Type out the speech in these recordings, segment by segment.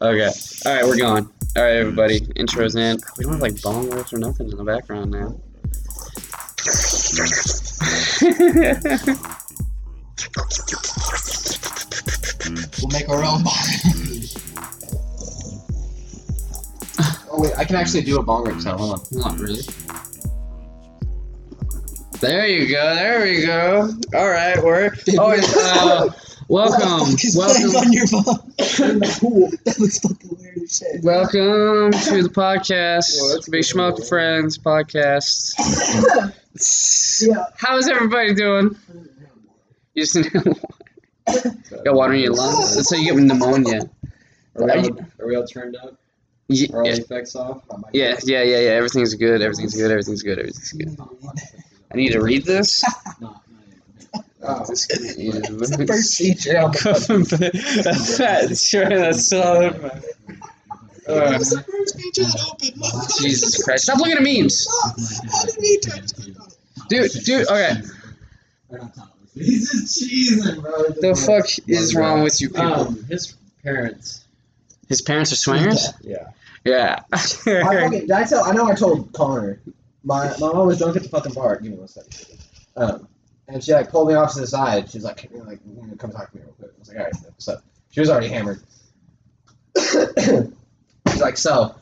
Okay. All right, we're going. All right, everybody. Intros in. We don't have like bong rips or nothing in the background now. We'll make our own bong. oh wait, I can actually do a bong rip sound. Hold on. Not really. There you go. There we go. All right, we're. Oh, it's, uh, welcome. He's playing Welcome. on your phone. in. That looks fucking weird as shit. Welcome to the podcast, Well, Big good. Smoke Friends podcast. Yeah. How's everybody doing? You just got water in your lungs. That's how you get pneumonia. Are we, all, you- are we all turned up? Ye- Are all Yeah, effects off? Oh yeah, yeah, yeah, yeah. Everything's good. Everything's good. Everything's good. Everything's good. I need to read this. No, not Oh. This It's the is. first feature. on the That's sure. That's solid. Uh, It's the first feature that opened. motherfucker. Jesus Christ! Stop looking at memes, Stop. I didn't mean to. I just clicked on it. dude. Dude. Okay. We're not. He's just cheesing, bro. The fuck is wrong with you people? Um, his parents. His parents are swingers. Yeah. Yeah. I fucking, I tell? I know I told Connor. My my mom was drunk at the fucking bar. Give me one second. Um, and she like pulled me off to the side. She's like, you know, like, mm, come talk to me real quick. I was like, all right, so she was already hammered. She's like, so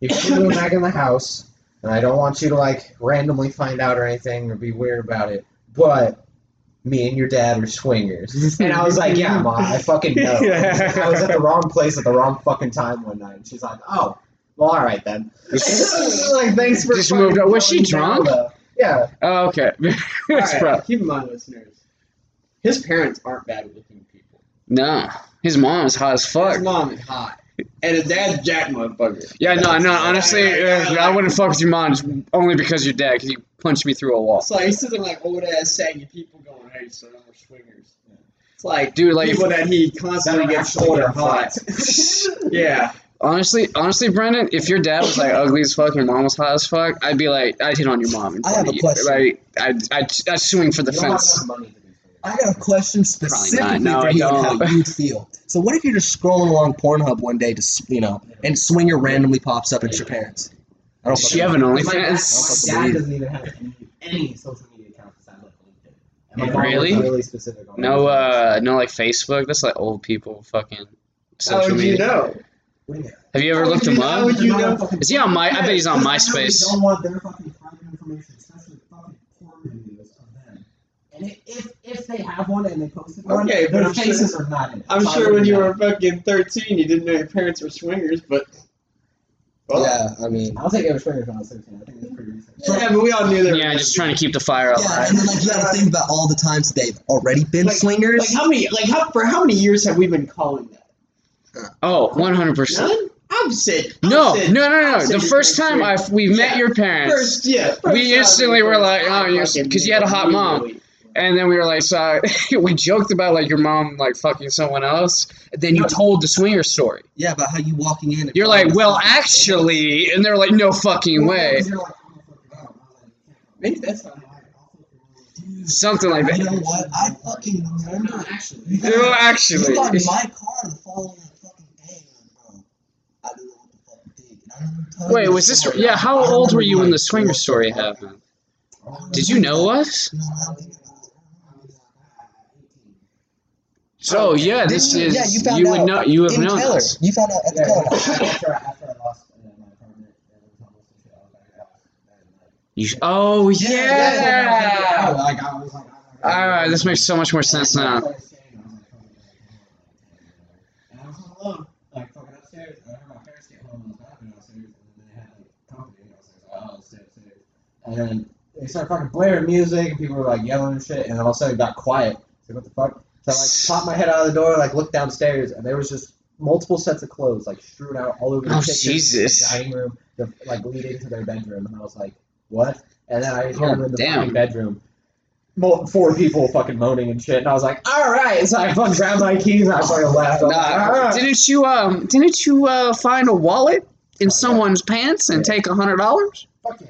you can move back in the house, and I don't want you to like randomly find out or anything or be weird about it, but me and your dad are swingers. And I was like, yeah, mom, I fucking know. I was at the wrong place at the wrong fucking time one night. And she's like, oh, well, all right then. like, thanks for Just moved on. Was she me drunk? though. Yeah. Oh, okay. It's Alright, bro. keep in mind, listeners. His parents aren't bad looking people. No, his mom is hot as fuck. His mom is hot. And his dad's jack motherfucker. Yeah, no, no. Honestly, uh, I wouldn't fuck with your mom just only because you're dead. Because you punched me through a wall, It's like he's sitting like old ass saggy people going, "Hey, son, we're swingers." It's like dude. Like, people that he constantly gets actually told are get hot. yeah, honestly, honestly, Brendan, if your dad was like ugly as fuck, and your mom was hot as fuck, I'd be like, I'd hit on your mom. In I have a you. question. Like, I'd, I'd, I'd swing for the You fence. enough money to do swingers. I got a question specifically No, for you and don't. how you'd feel. So what if you're just scrolling along Pornhub one day to you know, and Swinger randomly pops up at your parents? I don't Does she have an OnlyFans? my dad doesn't even have any, any social media accounts besides like LinkedIn. And my mom was Really? really specific on No, uh, no, like Facebook. That's like old people fucking how social would you media. know? What do you mean? Have you ever looked him up? would you They're not know? fucking- Is he on my? I bet he's on Because I MySpace. don't want their fucking private information, especially fucking porn videos of them. And if if they have one and they posted one, Okay, but their I'm sure- are not in it. I'm sure when wouldn't you were fucking 13, you didn't know your parents were swingers, but. Well, Yeah, I mean. I don't think they were swingers when I was 13. I think it was pretty recent. yeah, but we all knew they were. Yeah, just trying to keep the fire alive. Yeah, and then like you gotta think about all the times they've already been Like- swingers. Like how many? Like how for how many years have we been calling that? Oh, 100%. None. I'm sick. I'm No, sick. no, no, no. The first time I we met Yeah. your parents, First, yeah. first We instantly were like, oh, I you're- fucking 'cause you had a hot mom. and then we were like, so we joked about like your mom like fucking someone else. And then you told the swinger story. yeah, about how you walking in. And You're like, well, actually, and they're like, no fucking way, you're like, I'm a fucking girl. Maybe that's not. something like that. You know what? I fucking remember. No, actually. No, actually. You got in my car the following fucking day, and, bro. I don't know what the fuck you did. And I remember telling Wait, was this? Yeah, how old were you when the swinger story happened? Did you know us? No, I'm thinking about it. So yeah, this you- is yeah, you found you would out know you have known Keller. us. You found out at the Yeah, Keller. after, after I lost uh, my apartment and was homeless and shit, I was like, ah, like, You, oh Yeah, yeah. like, oh All right, this makes so much more sense now. And I was home alone, like fucking upstairs. And I heard my parents get home and I was laughing downstairs, and then they had like company. And I was like, oh, stay upstairs. And then they started fucking blaring music, and people were like yelling and shit. And then all of a sudden it got quiet. So what the fuck? So I like popped my head out of the door, like looked downstairs, and there was just multiple sets of clothes like strewn out all over the Oh, kitchen, Jesus. the dining room, the, like leading to their bedroom. And I was like, what? And then I heard Oh, in the damn. fucking bedroom. Four people fucking moaning and shit, and I was like, "All right." So I fucking grabbed my keys and I fucking left. I was like, "All right." didn't you um didn't you uh find a wallet in someone's pants and take a hundred dollars? Fuck yeah.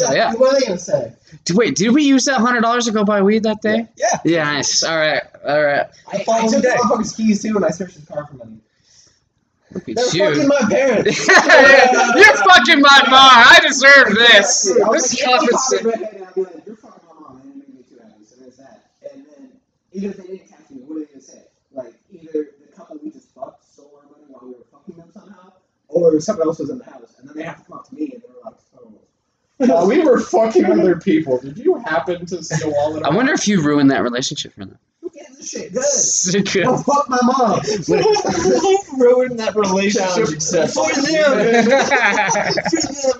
Yeah, yeah. What are they gonna say? Wait, did we use that hundred dollars to go buy weed that day? Yeah. Yeah, nice. All right, all right. I, I following took the motherfucker's keys too, and I searched his car for money. Look They're at you. fucking my parents. You're fucking my mom. I deserve this. I was This like, if they compensation. popped in my head, I'd be like, You're fucking my mom, and it made me too happy. So there's that. And then even if they didn't catch me, what are they gonna say? Like either the couple we just fucked stole our money while we were fucking them somehow, or someone else was in the house, and then they have to come up to me and they're like. While we were fucking other people, did you happen to steal all of I wonder if you ruined that relationship for them. Who gives a shit? Good. Good. Go fuck my mom. ruined that relationship for them.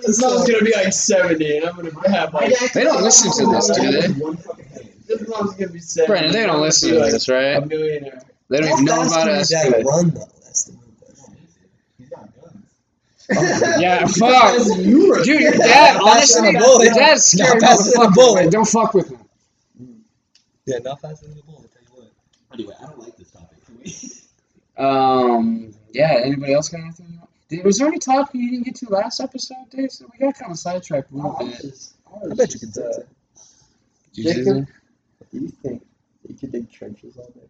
This mom's gonna be like 70, and I'm gonna have like. They don't listen to this, do they? One fucking thing. This mom's gonna be 70. Brandon, they don't listen to Like this, right? A millionaire. They don't even know about us. dad run though? That's the move. He's got guns. Yeah, fuck. Dude, your dad, Faster honestly, than a bullet. your dad's scary Not faster than a motherfucker. bullet. man. Don't fuck with him. Yeah, not faster than a bullet. Tell you what. Anyway, I don't like this topic. Um, yeah, anybody else got anything? you want- Did, was there any topic you didn't get to last episode, Dave? So we got kind of sidetracked a little bit. just- I bet you can say uh, that. Jacob? do Do you think you could dig trenches all day?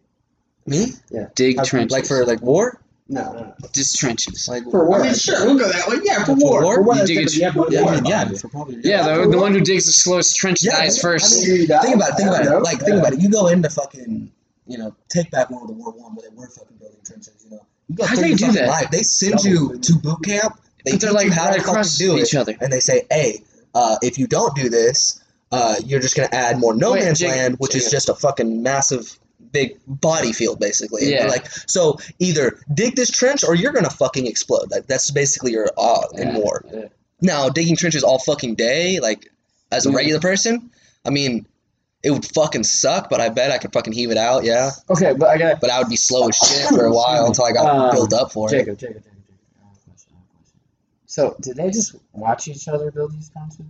Me? Yeah. dig How- trenches. Like for like war? No, no, no. just trenches. Like For war. I mean, sure, we'll go that way. Yeah, for For war. war? For war, You that's dig different. it- You one Yeah, war. I yeah, for probably. Yeah, the, the one who digs the slowest trench Yeah, dies I first. mean, Think about it. Think about don't it. know. Like think about it. You go into fucking, you know, take back World War One where they were fucking building trenches. You know, you go How'd through they do that? Life. They send you to boot camp. They But they're like how right to fucking do each it, other. and they say, "Hey, uh, if you don't do this, uh, you're just gonna add more no Wait, man's Jacob- land, which is just a fucking massive." Big body field, basically. Yeah. Like so, either dig this trench or you're gonna fucking explode. Like that's basically your uh in Yeah, war. yeah. Now, digging trenches all fucking day, like as a Mhm. regular person, I mean, it would fucking suck, but I bet I could fucking heave it out, yeah. Okay, but I got But I would be slow as shit for a while until I got Um, built up for it. Jacob, Jacob, Jacob, Jacob. I have a question. I have a question. So, did they just watch each other build these trenches?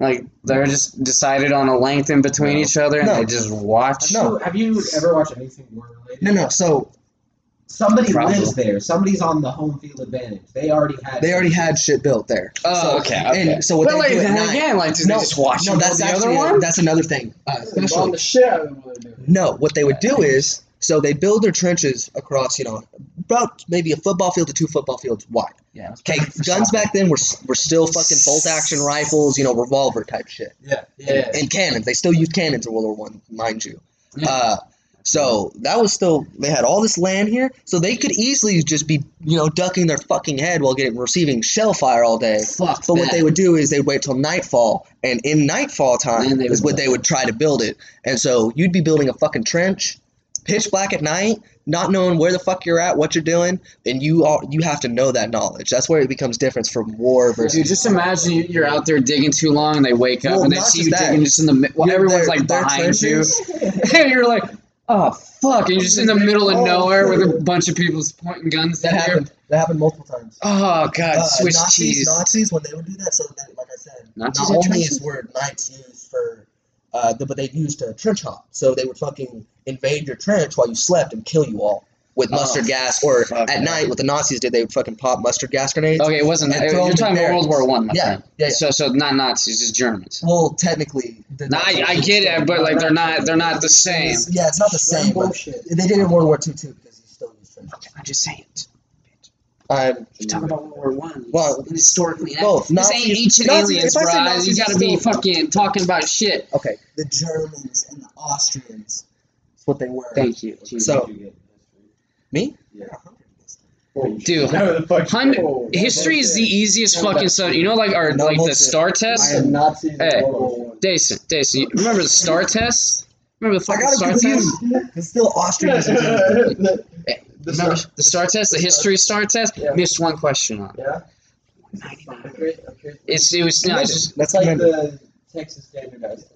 Like they're just decided on a length in between No. each other, and No. they just watch. No. Have you ever watched anything war related? No, no. So Somebody Probably. lives there. Somebody's on the home field advantage. They already had. they already had shit built there. Oh, So- okay, okay. And so what but they like do at night? again, like did no, they just watch no, them that's the actually other one? that's another thing. Uh, Bomb especially the shit out of them while they do it. no, what they would do is so they build their trenches across, you know, about maybe a football field to two football fields wide. Yeah. Okay, guns soccer. back then were were still fucking bolt action rifles, you know, revolver type shit. Yeah. Yeah. and cannons. They still used cannons in World War One, mind you. Yeah. Uh, so that was still they had all this land here, so they could easily just be you know ducking their fucking head while getting receiving shell fire all day. Fuck. But what they would do is they'd wait till nightfall, and in nightfall time is what they would try to build it. And so you'd be building a fucking trench, pitch black at night, not knowing where the fuck you're at, what you're doing, and you are you have to know that knowledge. That's where it becomes difference from war versus. Dude, just imagine you- you're out there digging too long, and they wake up Well, and they see you that. digging just in the middle. Well, You're everyone's like behind you, and you're like, "Oh fuck!" And you're just in the middle of Oh, nowhere with a bunch of people pointing guns That happened. That happened multiple times. Oh god, Uh, Swiss Nazis, cheese. Nazis, when they would do that, so that, like I said, Nazis not only is were knights used for, uh, the, but they used a trench hop. So they would fucking invade your trench while you slept and kill you all with Oh, mustard gas. Or at no. night, what the Nazis did, they would fucking pop mustard gas grenades. Okay, it wasn't. And That. You're talking about World War One, Yeah, yeah, yeah. So, so not Nazis, just Germans. Well, technically, the Nah, I, I get it, but like they're not. They're not the same. Yeah, it's not the same. Bullshit. they did it in World War Two too because he still used trenches. I'm just saying. Um, You talk about World War One. Well, historically, both. this ain't Nazis- ancient Nazis- aliens, if I say bro. You gotta be fucking talking about shit. okay, the Germans and the Austrians. That's what they were. Thank you. So- Me? Yeah. Dude, No, the fuck. Hun- Oh, history is the easiest No, fucking that's- stuff. You know, like our like the bullshit. STAAR I test. am Nazis in Hey. World War Dason, Dason, you remember the STAAR test? Remember the fucking STAAR him test? confused. It's still Austrians and Germans. Hey, The Remember STAAR- the STAAR test, the history STAAR test? Yeah. Missed one question on. Yeah. Okay, okay. It's it was no, it's just That's like the Texas standardized test.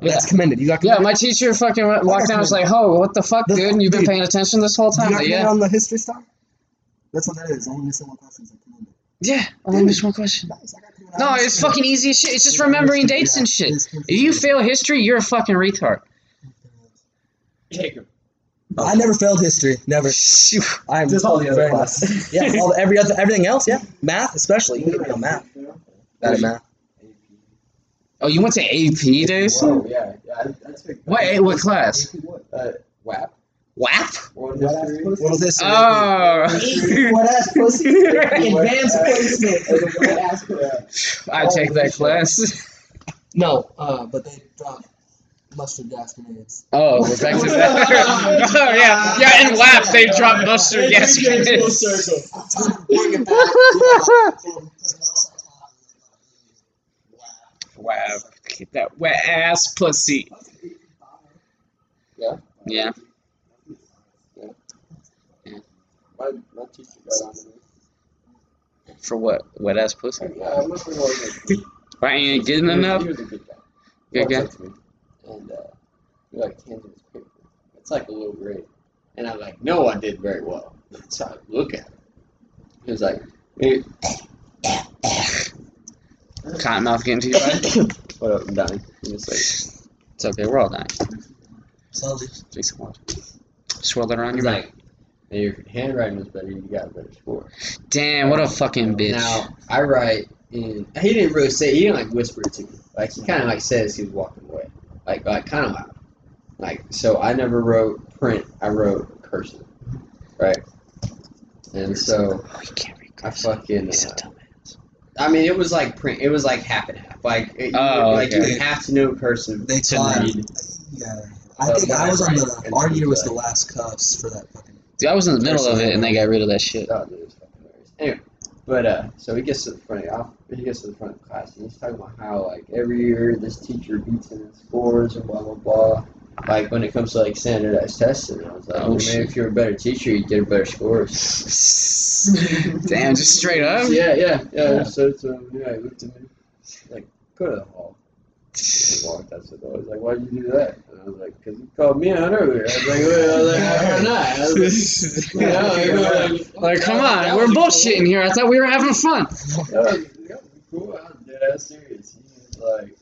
Yeah. That's commended. You got Yeah, my teacher fucking walked down and was like, "Oh, what the fuck, The- dude? And you've been dude, paying attention this whole You time?" got Like, yeah, on the history stuff? That's what that is. Only missing one question is commended. yeah. Only missed one question. Nice. I got. No, it's fucking easy as shit. It's just remembering dates and shit. If you fail history, you're a fucking retard. Jacob. I never failed history. Never. Shoot. I'm Just all the other very classes. Yeah, all, every other everything else. Yeah, math especially. You can get me math. Bad at math. Oh, you went to AP, dude? Whoa, yeah, yeah. I, I took. What- what class? What? Uh, WAP. WAP? World What history. else? World history. Oh. What ass pussy? Advanced placement. I take that class. No, uh, but they dropped mustard gas grenades. Oh, we're back to that. oh yeah, yeah. In WAP, they drop mustard gas Everything came full grenades. circle. I'm trying to bring it back. you know, because we also talk about. Get that wet ass pussy. Yeah. Yeah. My, my teacher got on to me. For what? Wet ass pussy. Yeah, I remember like, Why ain't getting he was- enough? He was a good guy. Good guy. me, And uh, he like hands me this paper. It's like a low grade. And I'm like, no, I did very well. So I look at it. He was like, hey, Cottonmouth getting to you, bud? what up, I'm dying. He was like, It's okay. We're all dying. Slowly. Drink some water. Swirl it around he's your like, "Hey, your handwriting was better. You got a better score. Damn, what a fucking bitch. Now I write in. He didn't really say. He didn't like whisper it to me. Like he kind of like says he was walking away. Like like kind of loud. Like so, I never wrote print. I wrote cursive, right? And so Oh, you can't read I fucking. He's a Uh, dumbass. I mean, it was like print. It was like half and half. Like it, you, Oh, like you okay. would have to know cursive They to taught- read. Yeah. I think I was on the. and Our year was the last cuffs for that fucking. Dude, I was in the middle of it and they got rid of that shit. Oh, dude, it was fucking hilarious. Anyway, but uh, so he gets to the front of the off- he gets to the front of the class and he's talking about how like every year this teacher beats him in scores and blah blah blah. Like when it comes to like standardized testing, I was like, Oh, oh well, maybe if you're a better teacher, you get a better scores. Damn, just straight up. yeah, yeah, yeah. So, so um, yeah, he looked at me like, go to the hall. He walked out the door. I was like, why'd you do that? And I was like, because you called me out earlier. I was like, well, I was like, why not? I was like, you know, I like, Like, come on, we're was cool. bullshitting here. I thought we were having fun. That was, that was cool. I was dead ass serious. He was like,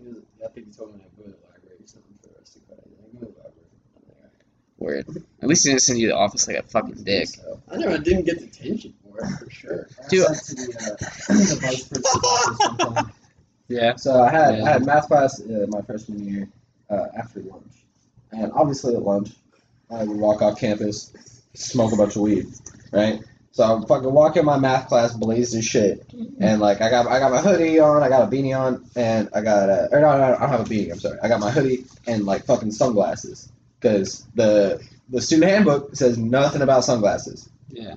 he was, I think he told me to go to the library or something for the rest of the class. I go to the library. I'm like, Weird. At least he didn't send you to the office like a fucking dick. So, I never didn't get detention for it, for sure. Dude. I the, uh, the vice principal's office one time. Yeah. So I had Yeah. I had math class uh, my freshman year uh, after lunch, and obviously at lunch I would walk off campus, smoke a bunch of weed, right? So I'm fucking walking my math class blazed as shit, and like I got I got my hoodie on, I got a beanie on, and I got a or no, no, I don't have a beanie. I'm sorry, I got my hoodie and like fucking sunglasses because the the student handbook says nothing about sunglasses. Yeah.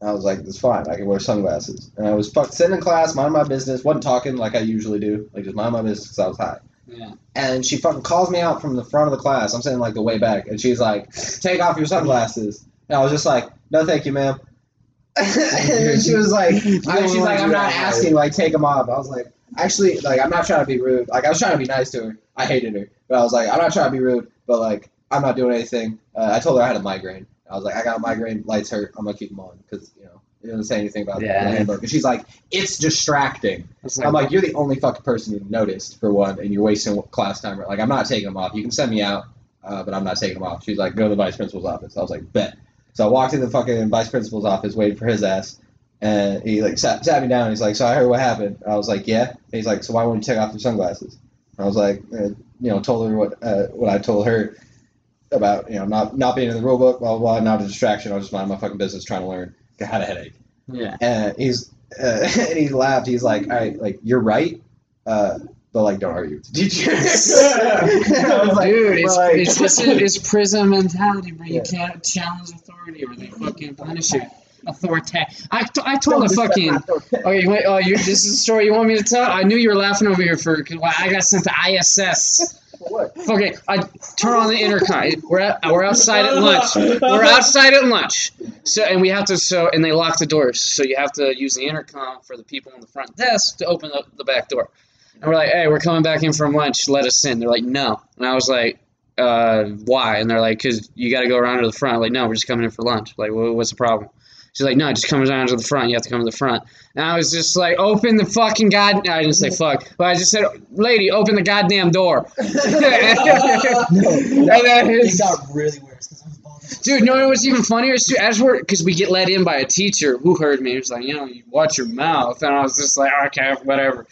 I was like, it's fine. I can wear sunglasses. And I was fuck sitting in class, mind my business, wasn't talking like I usually do, like just mind my business because I was high. Yeah. And she fucking calls me out from the front of the class. I'm sitting like the way back, and she's like, "Take off your sunglasses." And I was just like, "No, thank you, ma'am." and she was like, "She's like, I'm not asking. Like, take them off." I was like, "Actually, like, I'm not trying to be rude. Like, I was trying to be nice to her. I hated her, but I was like, I'm not trying to be rude, but like, I'm not doing anything." Uh, I told her I had a migraine. I was like, "I got a migraine. Lights hurt. I'm gonna keep them on because you know." It doesn't say anything about Yeah. the handbook. And she's like, it's distracting. It's I'm like, you're the only fucking person who noticed for one, and you're wasting class time. Like, I'm not taking them off. You can send me out, uh, but I'm not taking them off. She's like, go to the vice principal's office. I was like, bet. So I walked in the fucking vice principal's office, waiting for his ass, and he like sat, sat me down. He's like, so I heard what happened. I was like, yeah. And he's like, so why won't you take off your sunglasses? I was like, uh, you know, told her what uh, what I told her about, you know, not not being in the rule book, blah blah, blah not a distraction. I was just minding my fucking business, trying to learn. I had a headache. yeah. And he's uh, and he laughed. He's like, "All right, like you're right, uh, but like don't argue with the teacher." I like, Dude, it's, like- it's, it's, it's prison mentality, bro. You Yeah. can't challenge authority or they fucking punish you. Authority. I, t- I told a fucking. Okay, you wait, oh, you, this is a story you want me to tell? I knew you were laughing over here for. Well, I got sent to ISS. Okay, I turn on the intercom. We're at, we're outside at lunch. We're outside at lunch. So and we have to so and they lock the doors. So you have to use the intercom for the people on the front desk to open up the back door. And we're like, hey, we're coming back in from lunch. Let us in. They're like, no. And I was like, uh, why? And they're like, because you got to go around to the front. I'm like, no, we're just coming in for lunch. Like, what's the problem? She's like, no, just come down to the front. You have to come to the front. And I was just like, open the fucking god. No, I didn't say fuck, but I just said, lady, open the goddamn door. and then It got really worse because I was bothering. dude, no, it was even funnier. As as we're because we get let in by a teacher who heard me. He was like, you know, you watch your mouth, and I was just like, okay, whatever.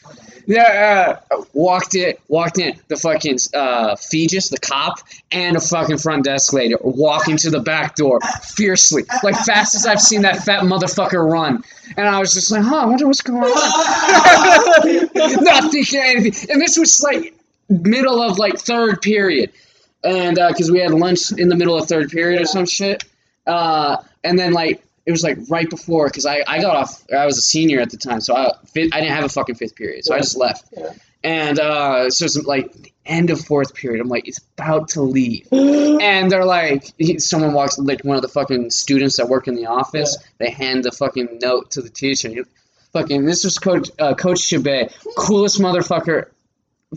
Yeah, uh, walked in, walked in. The fucking uh, Fegis, the cop, and a fucking front desk lady walking to the back door fiercely, like fast as I've seen that fat motherfucker run. And I was just like, huh, I wonder what's going on. Not thinking anything. And this was like middle of like third period, and because we had lunch in the middle of third period or some shit. Uh, and then like it was like right before because I, I got off I was a senior at the time so I I didn't have a fucking fifth period so I just left. Yeah. and uh, so it's like the end of fourth period I'm like it's about to leave. And they're like someone walks like one of the fucking students that work in the office they hand the fucking note to the teacher fucking this was coach uh, coach Chabet coolest motherfucker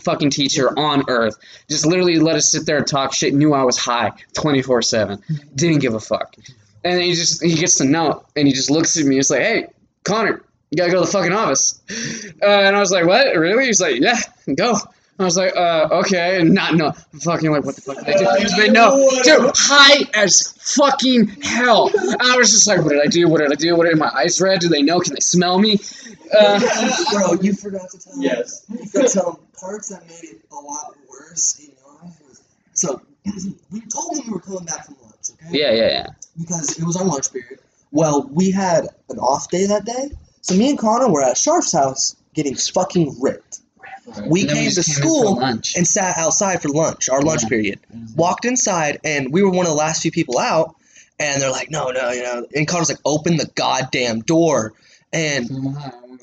fucking teacher on earth. Just literally let us sit there and talk shit knew I was high 24 7 didn't give a fuck and he just he gets the note and he just looks at me. He's like, "Hey, Connor, you gotta go to the fucking office." Uh, and I was like, "What? Really?" He's like, "Yeah, go." I was like, uh, okay, and not no, fucking like, what the fuck did I do? He was no, dude, high as fucking hell. I was just like, what did I do? What did I do? What did my eyes red? Do they know? Can they smell me? Uh, Bro, you forgot to tell him. Yes. You forgot to tell him parts that made it a lot worse in your life was so we told him we were coming back from lunch, okay? yeah, yeah, yeah. Because it was our lunch period. Well, we had an off day that day, so me and Connor were at Sharf's house getting fucking ripped. We And then came to came school lunch. and sat outside for lunch, our lunch Yeah. period. Walked inside, and we were one of the last few people out. And they're like, no, no, you know. And Connor's like, open the goddamn door. And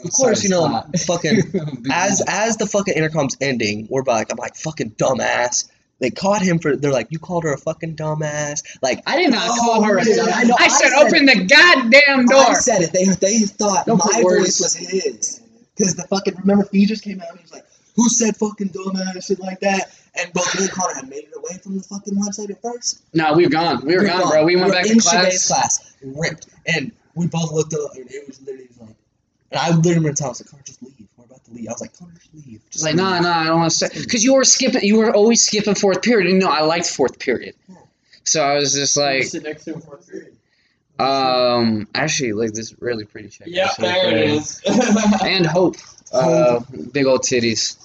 of course, you know, fucking as as the fucking intercom's ending, we're like, I'm like, fucking dumbass. They caught him for. They're like, you called her a fucking dumbass. Like, I did not Oh, call her a yeah, dumb. I know, I I said, said open the goddamn door. I said it. They they thought Don't put my words. voice was his. Because the fucking remember he just came out and he was like, who said fucking dumbass shit like that? And both me and Connor had made it away from the fucking lunch lady at first. No, we were gone. We were gone, bro. We went were back in to class. Class, ripped, and we both looked up, and it was literally like, and I literally went to I was like, Connor, just leave. We're about to leave. I was like, Connor, just leave. Just like, nah, nah, I don't want to say. Because you were skipping, you were always skipping fourth period. And no, I liked fourth period. So I was just like, sit next to him for period. um, actually, like this really pretty chick. Yeah, This there it pretty. And Hope. Uh, big old titties.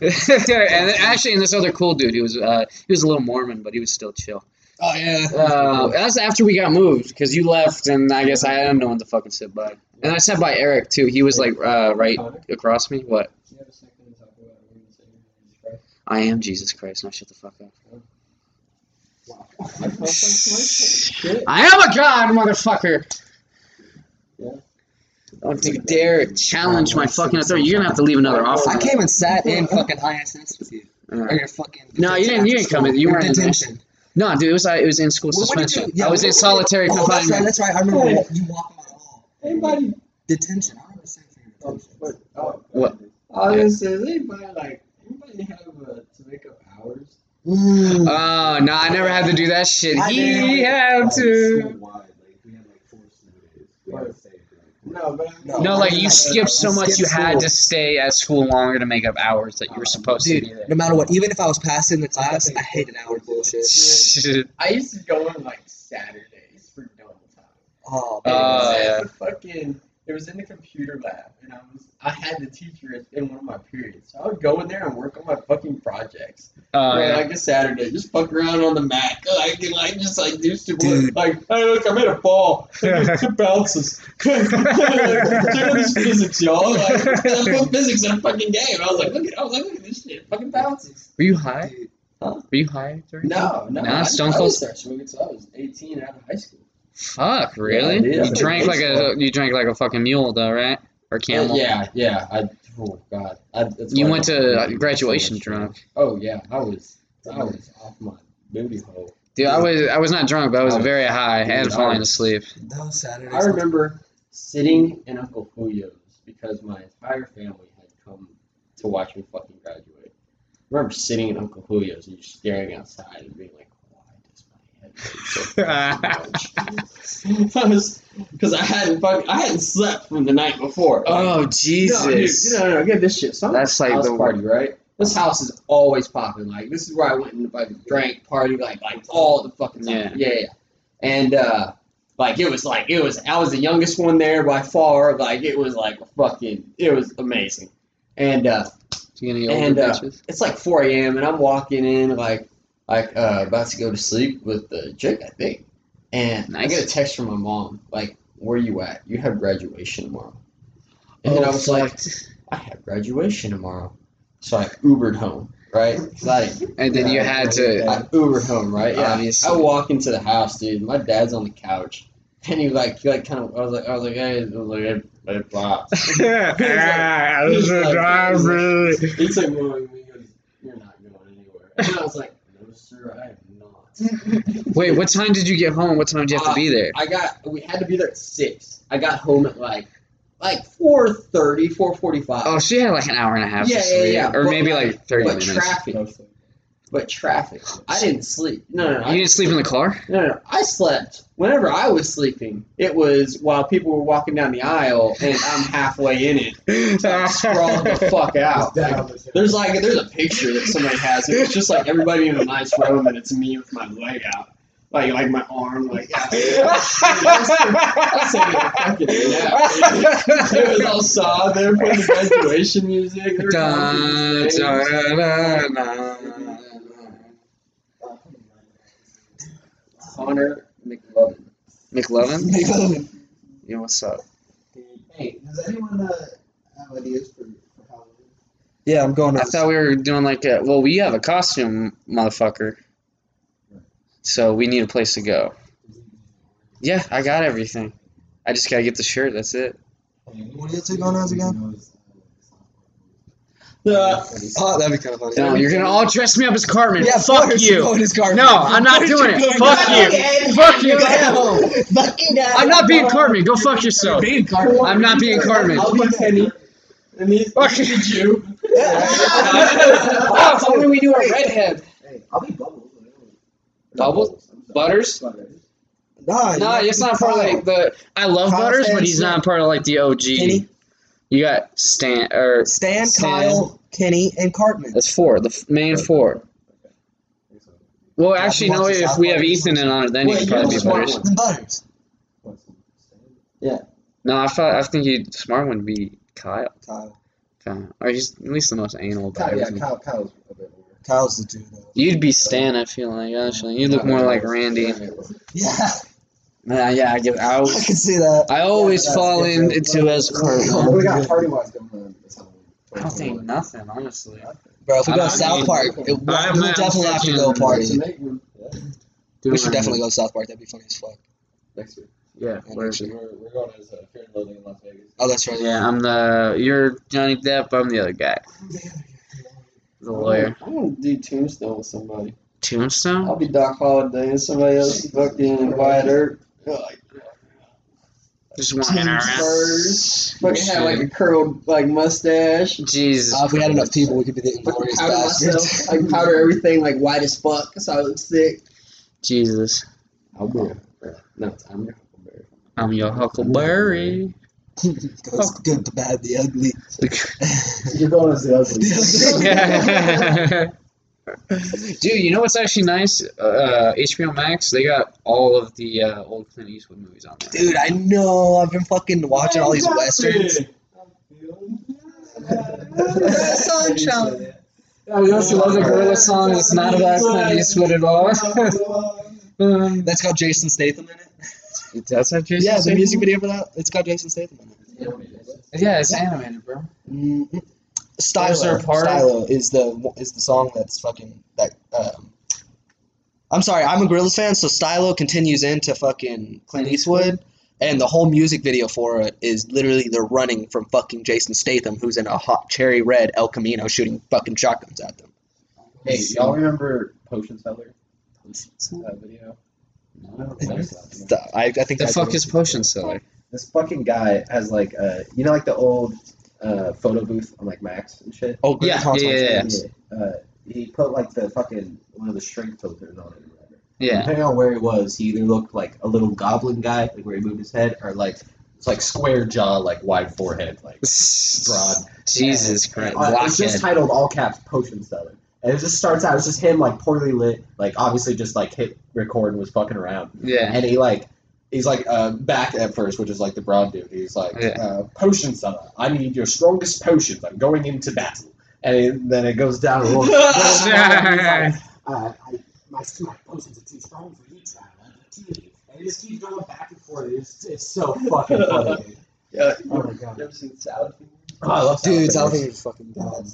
and then actually, and this other cool dude, he was uh, he was a little Mormon, but he was still chill. Oh yeah. Uh, that's after we got moved because you left, and I guess I had no one to fucking sit by. And I sat by Eric too. He was like uh, right across me. What? Do you have a second to talk about our Lord and Savior, Jesus Christ? I am Jesus Christ. Now shut the fuck up. I felt like my shit. I am a god, motherfucker. Don't you dare challenge my fucking authority. You're gonna have to leave another offer. I came and sat in fucking ISS with you. Or your fucking. No, you didn't- you didn't come in. You weren't in detention. no, dude, it was uh, it was in school What- what did suspension. I was in solitary Oh, that's right. confinement. That's right. I remember you- walking. Anybody? Detention. I remember saying for your detention. What? Oh, What? I was gonna say, anybody like anybody have uh, to make up hours? Mm. Oh no, I never had to do that shit. I He had Like, to. school-wide, like, we had like four days. We had to stay for, like, No, but No, No, like you skipped so I much, you skipped had school. to stay at school longer to make up hours that you were supposed to be Dude, there. no matter what, even if I was passing the class, I hated hour bullshit. I used to go on like Saturdays for double time. Oh, man. it was Oh, yeah. fucking. It was in the computer lab, and I was I had the teacher in one of my periods, so I would go in there and work on my fucking projects. Uh, Right, yeah. like a Saturday, just fuck around on the Mac, like and like just like do stupid, Dude. like hey look, I made a ball, it bounces. Check out this physics, y'all. Like I put physics in a fucking game. I was like, look at, I was like, look at this shit, it fucking bounces. Were you high? Dude. Huh? Were you high during? No, no, Nah, I, Stone I Cold- was start smoking since I was 18 out of high school. Fuck, really? I did. I you drank like baseball. a you drank like a fucking mule though, right? Or uh, camel? Yeah, yeah. I oh god, I, that's You why I went to drink so graduation much. drunk, Oh yeah, I was I was off my booty hole. dude. I was I was not drunk, but I was I was- very high dude, and falling was- asleep. Those Saturday. I remember sitting in Uncle Julio's because my entire family had come to watch me fucking graduate. I remember sitting in Uncle Julio's and just staring outside and being like, why does my head hurt so fucking much? I was because I hadn't fucking, I hadn't slept from the night before. Like, Oh No, dude, Jesus! no, no, no, get this shit. So That's like the party, right? This house is always popping. Like this is where I went and fucking drank, party, like like all the fucking time. Yeah. Yeah, yeah. And uh, like it was like it was. I was the youngest one there by far. Like it was like fucking. It was amazing. and uh, And, uh, it's like 4 a.m. and I'm walking in like like uh, about to go to sleep with the chick, I think. And I get a text from my mom, like, "Where are you at? You have graduation tomorrow." And then Oh, I was like, "I have graduation tomorrow," so I Ubered home, Right, I and then you had to. I Ubered home, right? Yeah. Obviously. I walk into the house, dude. My dad's on the couch, and he like, he like kind of. I was like, I was like, hey, I was like, hey, hey, pops. Ah, He's this is like- driving. He took me with me. He goes, "You're not going anywhere." And I was like, "No, sir, I am not." Wait, what time did you get home? What time did you have to be uh, there? I got. We had to be there at six. I got home at like, like 4.30, 4.45. Oh, she had like an hour and a half Yeah, to yeah, yeah, or but maybe like- like thirty but minutes. traffic. But traffic. I didn't sleep. No, no, no. You I, didn't sleep in the car? no, no, no. I slept. Whenever I was sleeping, it was while people were walking down the aisle, and I'm halfway in it. So I sprawled the fuck out. Like, There's like there's a picture that somebody has. It's just like everybody in a nice room, and it's me with my leg out, like like my arm, like. out. I was taking a fucking nap. It was all soft. They were playing the graduation music. They were Dun, talking to Connor McLovin. McLovin? Yo, what's up? Hey, does anyone uh, have ideas for, for Halloween? Yeah, I'm going. I thought we were doing like a. Well, we have a costume, motherfucker. So we need a place to go. Yeah, I got everything. I just gotta get the shirt. That's it. What do you take on as again? Uh, Oh, that'd be kind of funny. No, you're gonna all dress me up as Cartman. Yeah, fuck you. No, I'm not doing it. Fuck you. Fuck you. Fuck you. I'm not being Cartman. Go fuck yourself. I'm not being Cartman. I'll be Kenny. And he's Fuck he's you. Oh, if only we knew a redhead. Hey, I'll be Bubbles. Bubbles? Butters? Nah, No, it's not part of like the. I love Kyle, Butters, Stan, but he's not part of like the OG. Kenny? You got Stan or Stan, Stan. Kyle, Kenny, and Cartman. that's four. The f- main four. Well, actually, no. If we have Ethan in on it, then Wait, he'd probably the be smart Butters. one. Then Butters. No, I thought I think he the smart one would be Kyle. Kyle. Kyle. Or he's at least the most anal about Kyle, yeah. Kyle, Kyle's a bit more. Kyle's the dude. Though. You'd be Stan, I feel like actually. You look more like Randy. Yeah, Yeah, yeah. I give. I, I can see that. I always Yeah, fall in, into as What Cartman. we got party wise going on this Halloween? I don't think nothing, honestly. Bro, if we go to South even- Park, it, we'll definitely have to go fucking- party. Do We should it. definitely go to South Park. That'd be funny as fuck. Next week. Yeah. Yeah, where- next. We're, we're going as uh, Fear and Loathing in Las Vegas. Oh, that's right. Yeah, I'm the. You're Johnny Depp. I'm the other guy. The lawyer. I'm gonna do Tombstone with somebody. Tombstone. I'll be Doc Holliday and somebody else is fucking Wyatt Earp. Like, Just walking around. Spurs. Fucking have like a curled like mustache. Jesus. Uh, if we had enough people, we could be the Fucking Inglorious powder myself. Bastards. Like powder everything like white as fuck so I look sick. Jesus. I'll be no, I'm your Huckleberry. I'm your Huckleberry. Goes good, the bad, the ugly. You're going as the ugly. Dude, you know what's actually nice? Uh, HBO Max, they got all of the uh, old Clint Eastwood movies on there. Dude, I know. I've been fucking watching all these westerns. Sunshine. You also love the Gorilla song. It's not about Clint Eastwood at all. um, That's got Jason Statham in it. it does have Jason Yeah, the music video for that. It's got Jason Statham in it. Yeah, it's animated, bro. Mm-mm. Stylo Stylo, part? Stylo is the is the song that's fucking that. Um, I'm sorry, I'm a Gorillaz fan, so Stylo continues into fucking Clint Eastwood, and the whole music video for it is literally they're running from fucking Jason Statham, who's in a hot cherry red El Camino shooting fucking shotguns at them. Hey, y'all remember Potion Seller? That video? The- I, I think The that's fuck is Potion Seller? This fucking guy has like uh you know like the old uh photo booth on like Macs and shit. Oh, Yeah, yeah, yeah, Yeah. Uh, he put like the fucking one of the shrink filters on it or whatever. Yeah. Depending on where he was, he either looked like a little goblin guy, like where he moved his head, or like it's like square jaw, like wide forehead, like broad. Jesus Christ. Uh, it's just titled all caps Potion Seller. And it just starts out, it's just him like poorly lit, like obviously just like hit record and was fucking around. Yeah. And he like he's like uh, back at first, which is like the broad dude. He's like, Yeah. uh, "Potion seller, I need your strongest potions. I'm going into battle." And it, then it goes down. a little- He's like, uh, I, my, my potions are too strong for you, Tyler. And it just keeps going back and forth. It's, it's so fucking funny. Yeah. Oh my god. You ever seen Salad? Oh, I love Dude, South South is fucking bad.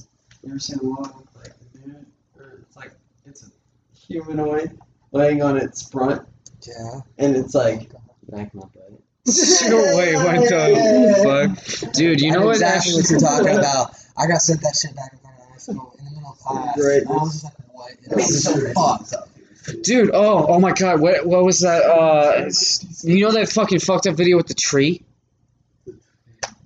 You ever seen a one with like a dude? Or it's like it's a humanoid laying on its front, Yeah. and it's like back my butt. No way, what the fuck? Dude, you I know what? exactly what you're talking about. I got sent that shit back in high school in the middle of class. Great. And I was just like, what? And I I mean, was so so fucked. Dude, oh, oh my god, what, what was that? Uh, you know that fucking fucked up video with the tree?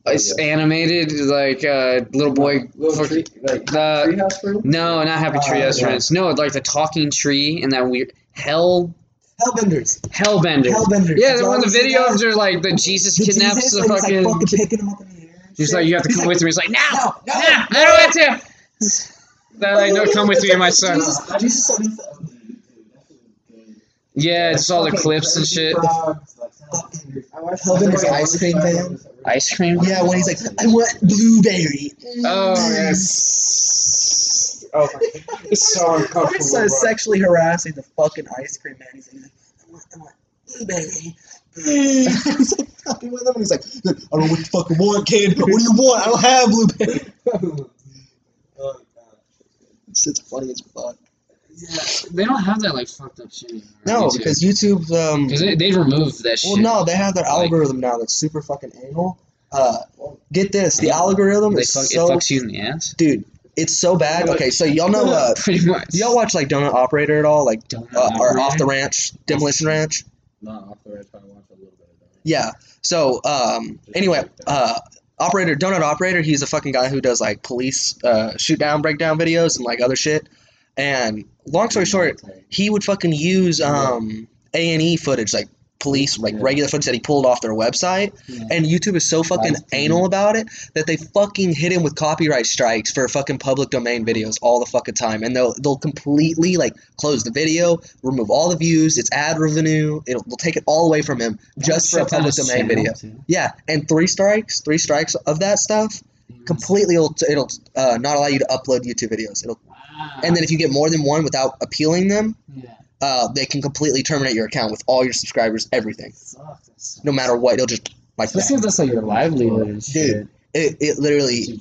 It's animated, like uh, little boy. little fuck- tree, like the treehouse room. no, not Happy Tree Uh, Restaurants. No, like the talking tree and that weird hell Hellbenders. Hellbenders. Hellbenders. Yeah, the you one the ever see video that? of there's like the Jesus The kidnaps Jesus, the fucking. Like, fucking picking him up in the air. He's like, you have to come with me. He's like, no, No, no, no. I don't want to. They're like, no, come with me, my son. Jesus, I just saw this. Yeah, it's all the clips and shit. Fucking Hellbender's ice cream van. Ice cream. Yeah, when he's like, I want blueberry. Oh yes. Oh, it's so uncomfortable. So bro. sexually harassing the fucking ice cream man. He's like, I want, I want blueberry. Mm. he's like fucking with him, and he's like, I don't know what you fucking want, kid. What do you want? I don't have blueberry. Oh It's, it's funny as fuck. Yeah, they don't have that like fucked up shit. anymore No, YouTube. because YouTube, um, because they, they removed that shit. well, no, they have their Like- algorithm now that's super fucking anal. Uh, get this, the algorithm they is fuck, so, it fucks you in the ass. dude, it's so bad. Okay, so y'all know, uh, Pretty much. do y'all watch like Donut Operator at all? Like, Donut uh, or Off the Ranch, Demolition Ranch? Not off the ranch, but I watch a little bit of that. Yeah. So, um, anyway, uh, operator, donut operator, he's a fucking guy who does like police uh, shoot down, breakdown videos and like other shit. And long story short, he would fucking use um A and E footage, like police, like Yeah. regular footage that he pulled off their website. Yeah. And YouTube is so fucking anal about it that they fucking hit him with copyright strikes for fucking public domain videos all the fucking time. And they'll they'll completely like close the video, remove all the views, its ad revenue. It'll they'll take it all away from him just for a public domain video. too. Yeah, and three strikes, three strikes of that stuff completely it'll, it'll uh, not allow you to upload YouTube videos. It'll Wow. and then if you get more than one without appealing them, yeah. Uh, they can completely terminate your account with all your subscribers, everything, Fuck, that no matter what. It'll just like Especially if that. that's like your livelihood and shit. It, it literally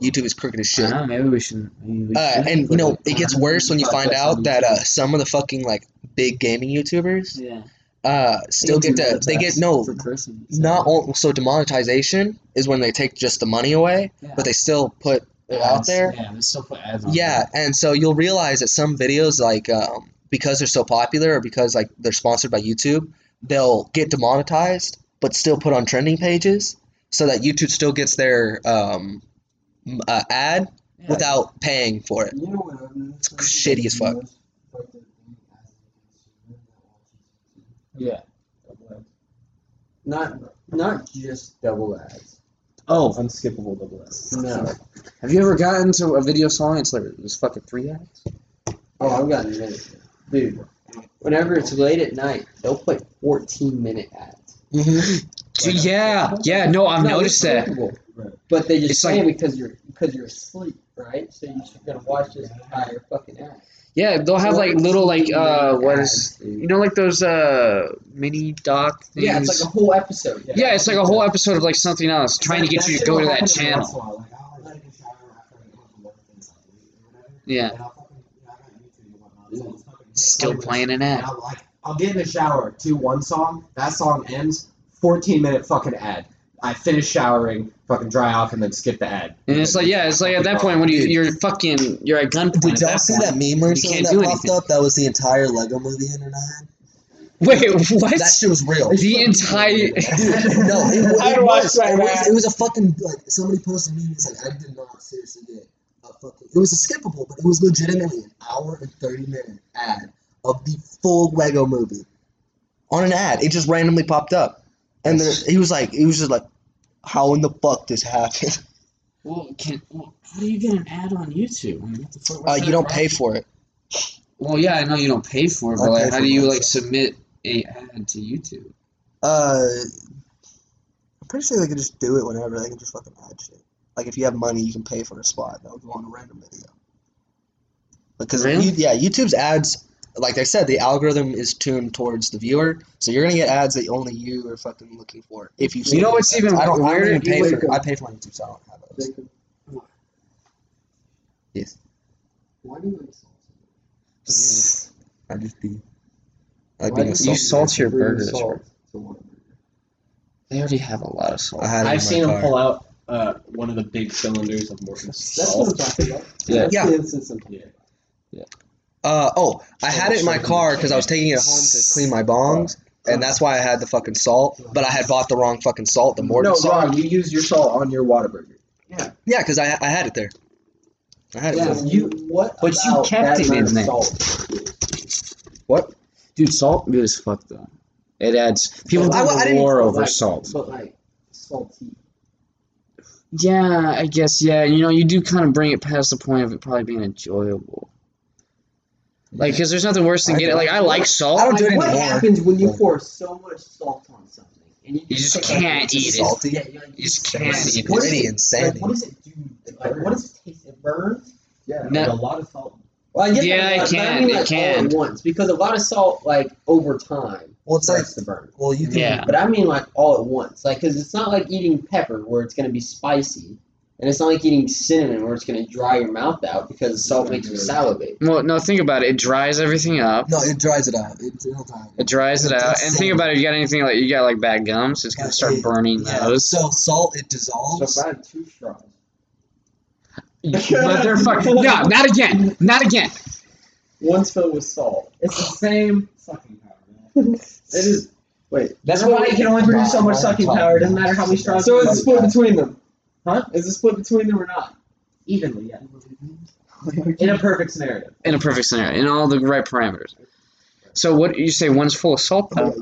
YouTube is crooked as I shit. don't know, maybe we should. Maybe we Uh, and you know it it gets worse when you find out that uh, some of the fucking like big gaming YouTubers yeah, uh, still get to they get no not so demonetization is when they take just the money away, Yeah. but they still put it out there. Yeah, they still put ads on. Yeah, and so you'll realize that some videos, like um, because they're so popular or because like they're sponsored by YouTube, they'll get demonetized, but still put on trending pages, so that YouTube still gets their um, uh, ad Yeah. without paying for it. You know what It's shitty as fuck. Yeah. Not not just double ads. Oh, Unskippable double ads. No. have you ever gotten to a video song? It's like there's fucking three ads. Oh, I've gotten minutes. Dude, whenever it's late at night, they'll play 14 minute ads. Mm-hmm. Dude, yeah, yeah. No, I've No, noticed that. But they just It's say like- because you're because you're asleep, right? So you're just gonna watch this entire fucking ad. Yeah, they'll have like little like uh, what is you know like those uh mini doc things. Yeah, it's like a whole episode. yeah, it's like a whole episode of like something else, trying to get you to go to that channel. Yeah, still playing an ad. I'm like, I'll get in the shower to one song. That song ends. 14 minute fucking ad. I finish showering, fucking dry off, and then skip the ad. And it's like yeah, it's like at that point when you you're fucking you're at gunpoint. Did y'all see point. that meme or something that popped anything. up? That was the entire Lego movie internet. Wait, what? That shit was real. The entire. Dude, no, it, it, I'd it watch was. that, It was, it was a fucking like somebody posted a meme. It's like I did not seriously get a fucking. It was a skippable, but it was legitimately an hour and thirty minute ad of the full Lego movie on an ad. It just randomly popped up, and then he was like, he was just like, "How in the fuck this happened?" Well, can well, how do you get an ad on YouTube? I mean, what the fuck, Uh, you don't right? pay for it. Well, yeah, I know you don't pay for it, but like, how do you like submit a ad to YouTube? Uh, I'm pretty sure they can just do it whenever. They can just fucking add shit. Like if you have money, you can pay for a spot. That'll go on a random video. Because Really? you, yeah, YouTube's ads, like I said, the algorithm is tuned towards the viewer, so you're gonna get ads that only you are fucking looking for. If you, You know what's even I don't, I don't even pay for. I pay for my YouTube, so I don't have those. Jacob, Yes. why do you like salt? I just be. I like Why being a you You salt. your burgers, salt bro. to one burger? They already have a lot of salt. I had I've seen car. pull out uh, one of the big cylinders of Morton's That's what I'm salt. talking about. Yeah. That's Yeah. the instance of Yeah. Uh oh, I had it in my car because I was taking it home to clean my bongs, and that's why I had the fucking salt. But I had bought the wrong fucking salt, the Morton No, salt. Ron, you use your salt on your Whataburger. Yeah, Yeah, because I I had it there. I had it. There. You what? But you kept that it in of there. Salt? Dude, salt good as fuck though. It adds. People I- do I the didn't- war But over like- salt. But like salty. Yeah, I guess. Yeah, you know, you do kind of bring it past the point of it probably being enjoyable. Like, because there's nothing worse than getting. Like, I like salt. I don't do it Like, what happens when you pour so much salt on something and you, You just can't eat it. salty. Yeah, you, You just can't eat it. What is pretty it- insanity. Like, what does it do? Like, what does it taste? It burns. Yeah, No. with a lot of salt. Well, I get Yeah, that, it but I can, mean, it can. All at once, because a lot of salt, like over time, Well, it's like starts to burn. well, you can. Yeah. But I mean, like all at once, like because it's not like eating pepper where it's gonna be spicy, and it's not like eating cinnamon where it's gonna dry your mouth out because salt makes you mm-hmm. salivate. Well, no, think about it. It dries everything up. No, it dries it out. It, it'll It dries it It's out. And think about it. You got anything like you got like bad gums? It's gonna start burning Yeah. those. So salt it So dissolves. if I had two straws, but they're fucking. No, not again. Not again. one's filled with salt. It's the same sucking power, man. It is. Wait, That's why you can only produce so much sucking power. It doesn't matter how many straws. so you is it have. split between them? Huh? Is it split between them or not? Evenly, yeah. In a perfect scenario. In a perfect scenario, in all the right parameters. So what you say? One's full of salt though.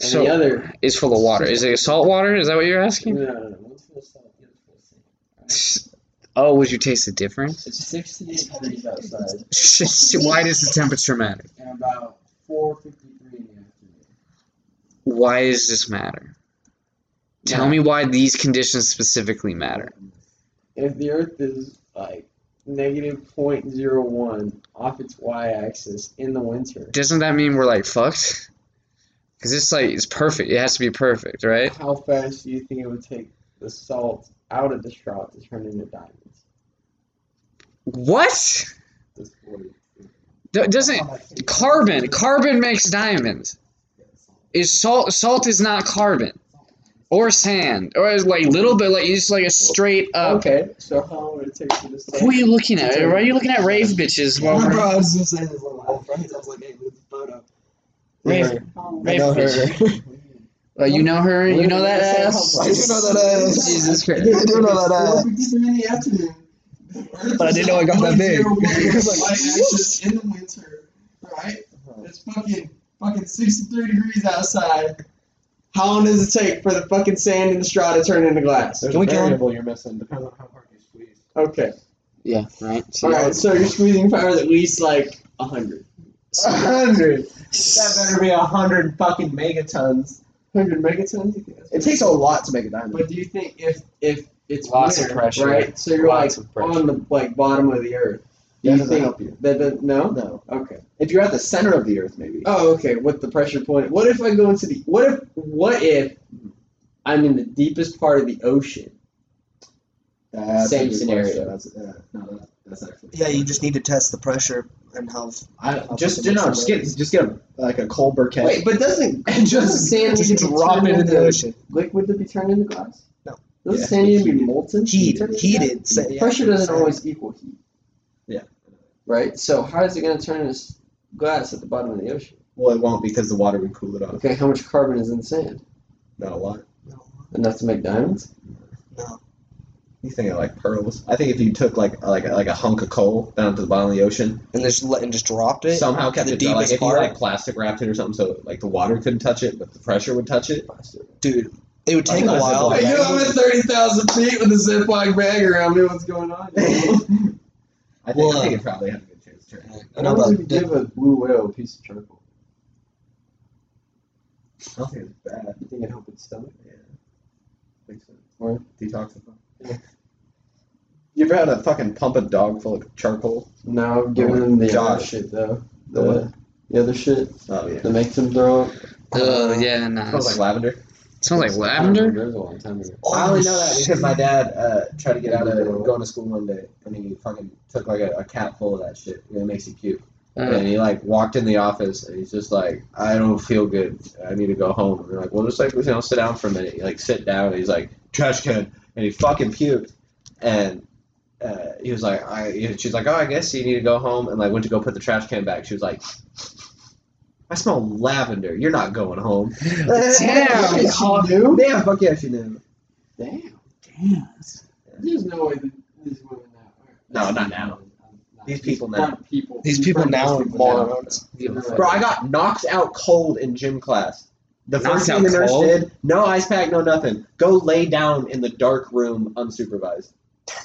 And So the other. is full of water. Is it salt water? Is that what you're No, asking? no, no. One's full of salt. The other's full of sand. Oh, would you taste the difference? It's 68 degrees outside Why does the temperature matter? and about 4:53 in the afternoon. Why does this matter? Tell Yeah. me why these conditions specifically matter. if the Earth is like negative 0.01 off its y-axis in the winter, Doesn't that mean we're like fucked? Because it's like it's perfect. It has to be perfect, right? how fast do you think it would take the salt out of the straw to turn into diamonds? What? This forty- D- doesn't carbon? Carbon makes diamonds. Is salt? Salt is not carbon, or sand, or is like little bit like it's like a straight up. Okay, so how long would it take for the salt? Who are you looking at? Why are you looking at rave bitches? While Bro, we're, I was just saying this with my whole friends. I was like, hey, look at this photo. rave, How long- rave know her. bitch. Uh, you know her. You know that ass. I do know that ass. Jesus Christ. I do know that ass. But I didn't know it got that big. It was like- in the winter, right? It's fucking fucking 63 degrees outside. How long does it take for the fucking sand in the straw to turn into glass? There's Can we a kill him? variable you're missing. Depends on how hard you squeeze. Okay. Yeah. Right. All right. So your squeezing power is at least like hundred. A hundred. That better be a hundred fucking megatons. Hundred megatons. You think that's It takes a lot to make a diamond. But do you think if if it's Lots of pressure. right? So you're Lots like on the like bottom of the earth. Do That you doesn't think help you. that, that no? No. Okay. If you're at the center of the earth, maybe. Oh, okay. With the pressure point. What if I go into the? What if? What if I'm in the deepest part of the ocean? That's Same scenario. That's, uh, no, that's actually. Yeah, you just need to test the pressure and how. I, just you know, just get just get a like a cold briquette. Wait, but doesn't and doesn't just, sand just need to be drop turned it in the ocean. liquid to be turned into glass? Doesn't Yeah. sand need to be molten? Heat, heated. glass? sa- yeah, Pressure doesn't always equal heat. Yeah. Right. So how is it going to turn into s- glass at the bottom of the ocean? Well, it won't because the water would cool it off. Okay. How much carbon is in sand? Not a lot. No, Enough to make diamonds? no. You think of like pearls? I think if you took like like like a hunk of coal down to the bottom of the ocean, And just let and just dropped it. somehow kept the it dry, like deepest if you part? like plastic wrapped it or something, so like the water couldn't touch it, but the pressure would touch it. Dude, it would take a while. like- Hey, yo, I'm at 30,000 feet with a Ziploc bag around me. What's going on? I think, Well, I think uh, it probably had a good chance. to turn. I know, but the- give a blue whale a piece of charcoal? I don't think it's bad. I think it help with stomach? Yeah. I think so. Or Detoxify. You ever had a fucking pump a dog full of charcoal? no, I'm giving them the other shit though. The The, what? the other shit Oh yeah. that makes them throw up. Oh yeah, nah. Smells like lavender. Smells like lavender. There's a long time ago. I only know that because my dad uh, tried to get out of going to school one day, and he fucking took like a, a cap full of that shit. And it makes you puke. Uh, And he like walked in the office, and he's just like, "I don't feel good. I need to go home." And we're like, "Well, just like you know, sit down for a minute." He like sit down, and he's like, "Trash can," and he fucking puked, and. Uh, he was like, I. She's like, oh, I guess you need to go home, and like went to go put the trash can back. She was like, I smell lavender. You're not going home. Damn. she knew. Yeah, fuck yeah, she knew. Damn. Damn. There's no way that these women now. No, not now. These people now. Front People. These people now are people morons. Bro, I got knocked out cold in gym class. The Knocked first thing the nurse cold? did, no ice pack, no nothing. Go lay down in the dark room unsupervised.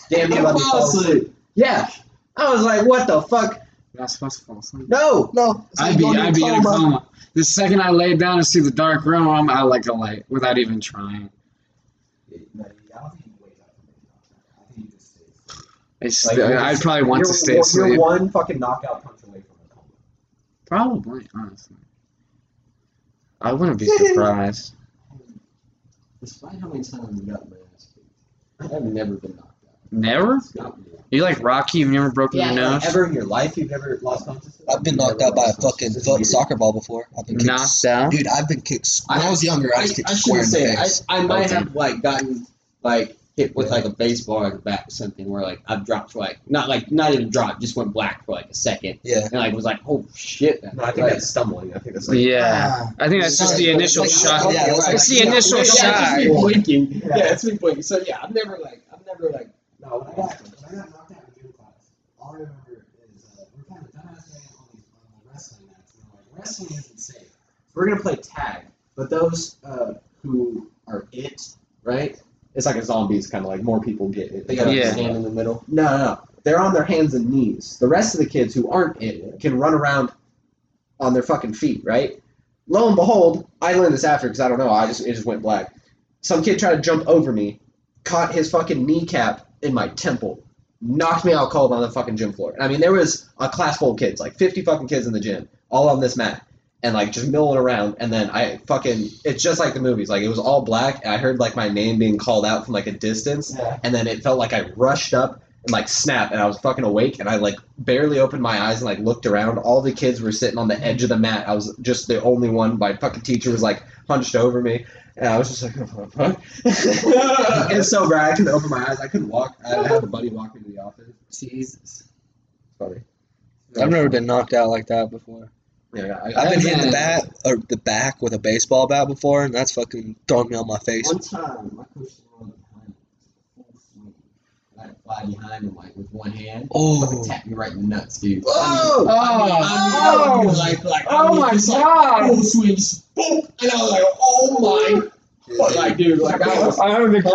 Damn, you let me fall asleep. Yeah. I was like, what the fuck? You're not supposed to fall asleep. No. No, I'd be, I'd be in a coma. The second I laid down and see the dark room, I'm out like a light without even trying. It's, Like, you're I'd probably want you're, to stay You're asleep. one fucking knockout punch away from a coma. Probably, honestly. I wouldn't be surprised. Despite how many times we got my ass kicked, I've never been knocked. Never? You like Rocky? You've never broken Yeah, your like, nose? ever in your life you've never lost consciousness? I've been knocked out by a fucking foot soccer ball before. I've been kicked. Knocked out? Dude, I've been kicked. When I, was younger, I was kicked I square in shouldn't the say face. I, I might Okay. have like gotten like hit with like a baseball or like a bat or something where like I've dropped for like not like not even dropped, just went black for like a second Yeah. and like was like oh shit. No, I think like, that's stumbling. I think that's like Yeah. Ah. I think that's just the initial It's shock. yeah, it's It's the initial yeah, shock. It's me blinking. Yeah. Yeah. it's me blinking. So yeah, I've never like I've never like I got when I got knocked out in gym class, all I remember is uh, we're kind of dumbass on these on the wrestling mats. And we're like, wrestling isn't safe. we're gonna play tag, but those uh, who are it, right? It's like a zombies kind of like more people get it. they gotta Yeah. stand in the middle. No, no, no. They're on their hands and knees. The rest of the kids who aren't it can run around on their fucking feet, right? Lo and behold, I learned this after because I don't know. I just it just went black. Some kid tried to jump over me, caught his fucking kneecap in my temple, knocked me out cold on the fucking gym floor. I mean, there was a class full of kids, like fifty fucking kids in the gym, all on this mat, and like just milling around. And then I fucking, it's just like the movies. Like it was all black. And I heard like my name being called out from like a distance, Yeah. and then it felt like I rushed up and like snap, and I was fucking awake, and I like barely opened my eyes and like looked around. All the kids were sitting on the edge of the mat. I was just the only one. My fucking teacher was like hunched over me. And I was just like, what the fuck? it's so bad. I couldn't open my eyes. I couldn't walk. I had a buddy walk me to the office. Jesus. It's funny. I've never been knocked out like that before. Yeah, I, I've been Yeah. hit in the bat or the back with a baseball bat before, and that's fucking thrown me on my face. One time, my coach threw me behind me, full swing. And I had to fly behind him like with one hand. Oh. Fucking tapped me right in the nuts, dude. Oh! I mean, I mean, I was like, like, I mean, just like, full swing, boom, and I was like, oh my, fuck, like, dude, like, I was, I don't think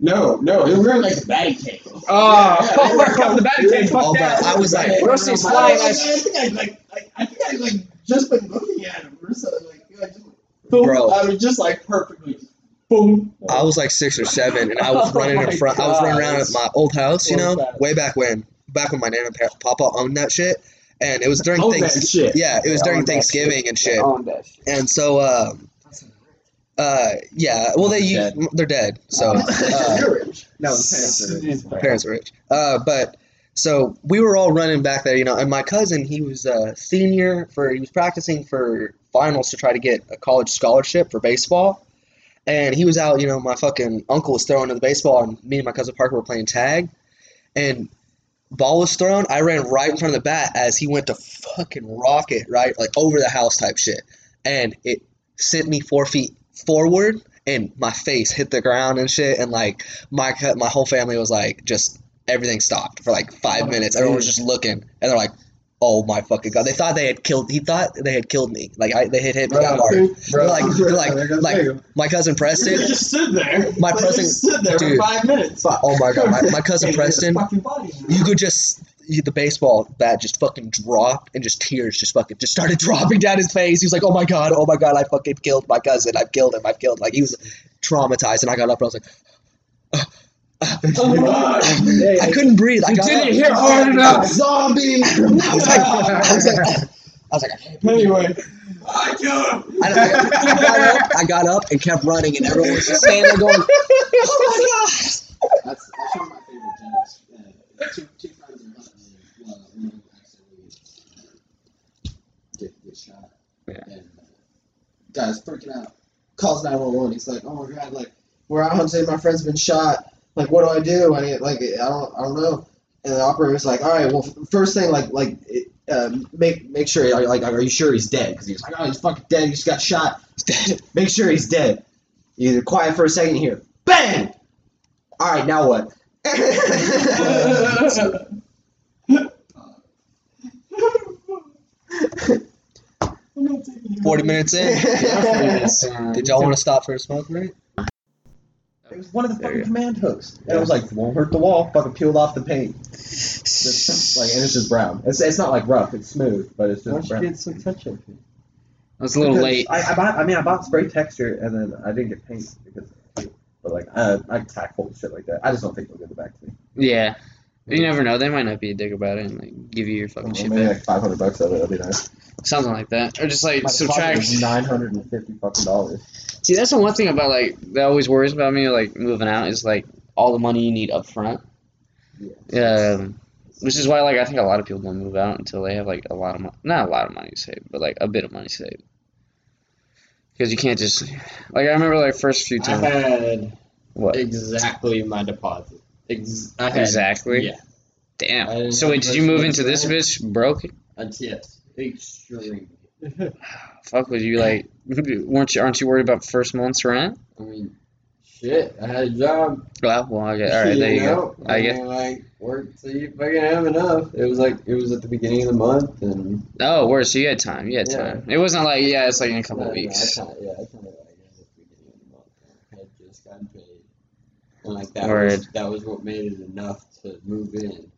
no, no, we were in like the batting cage. Oh, Yeah, oh my god, the batting cage. Oh, Fuck but that. I was like, Rusty's I, flying. I, I I- think I like, like, I think I like just been looking at him or something. Like, I just, Bro. I was just like perfectly, boom. I was like six or seven, and I was Oh running in front. I was running around at my old house, you know, So way back when, back when my nana and papa owned that shit, and it was during Owned that things. shit. Yeah, it was They during owned that Thanksgiving and shit. On that shit. And so, um, uh, yeah, well, they Dead. they're dead. So uh, You're rich. No, the parents are- rich. parents are rich. Uh, but so we were all running back there, you know, and my cousin, he was a senior for, he was practicing for finals to try to get a college scholarship for baseball. And he was out, you know, my fucking uncle was throwing the baseball, and me and my cousin Parker were playing tag. And ball was thrown. I ran right in front of the bat as he went to fucking rock it, right? Like over the house type shit. And it sent me four feet forward and my face hit the ground and shit and like my my whole family was like just everything stopped for like five minutes everyone was just looking and they're like oh my fucking god they thought they had killed he thought they had killed me like I, they had hit me that hard They're like, they're like, like my cousin Preston. They just stood there. My They present- just stood there dude. for five minutes. Oh my god, my, my cousin Can't get his Preston. body. You could just he- the baseball bat just fucking dropped and just tears just fucking just started dropping down his face. He was like, "Oh my god, oh my god, I fucking killed my cousin. I've killed him. I've killed." Him. Like he was traumatized, and I got up and I was like. I couldn't breathe. I You didn't up. hit hard enough. Zombie! I was like, I was like, I was like, I Anyway, I killed him. I, I, I got up, I got up and kept running, and everyone was just standing there going, "Oh my god That's, that's one of my favorite jokes. Uh, two, two friends are hunting, and well, one of them accidentally get, get shot. Yeah. And uh, guy's freaking out. Calls 911. He's like, oh my god, like, we're out hunting. My friend's been shot. Like, what do I do? I need, like, I don't, I don't know. And the operator's like, all right, well, first thing, like, like, uh, make make sure, are, like, are you sure he's dead? Because he was like, oh, he's fucking dead. He just got shot. He's dead." Make sure he's dead. You're quiet for a second here. Bang! All right, now what? Forty minutes in. Did y'all want to stop for a smoke break? It was one of the There fucking you command hooks. And it was like, won't hurt the wall. Fucking peeled off the paint. Just, like, and it's just brown. It's, it's not like rough. It's smooth, but it's just brown. Get some touch up here? I was a little Because late. I, I bought. I mean, I bought spray texture, and then I didn't get paint because. But like, uh, I tack hold shit like that. I just don't think they'll give it back to me. Yeah. You never know. They might not be a dick about it and like give you your fucking shit Maybe back. like five hundred bucks of it. That'd be nice. Something like that. Or just like subtract. nine hundred and fifty fucking dollars. See, that's the one thing about like that always worries about me like moving out is like all the money you need up front. Yeah. Um, which is why like I think a lot of people don't move out until they have like a lot of money, not a lot of money saved, but like a bit of money saved. Because you can't just like I remember like first few times. I times. had What exactly my deposit. Ex- I had, exactly? Yeah. Damn. So wait, did you move into this bitch broke? Uh, yes. Extreme. Fuck, was you like? Weren't you? Aren't you worried about first month's rent? I mean, shit. I had a job. Well, well, okay, all right, there you go. know? I I get- mean, like work so you fucking have enough. It was like it was at the beginning of the month and Oh, worse. So you had time. You had Yeah. time. It wasn't like yeah, it's like in a couple No, of no, weeks. I kinda, yeah, I kind of like at the beginning of the month. I had just gotten paid, and like that Word. was that was what made it enough to move in.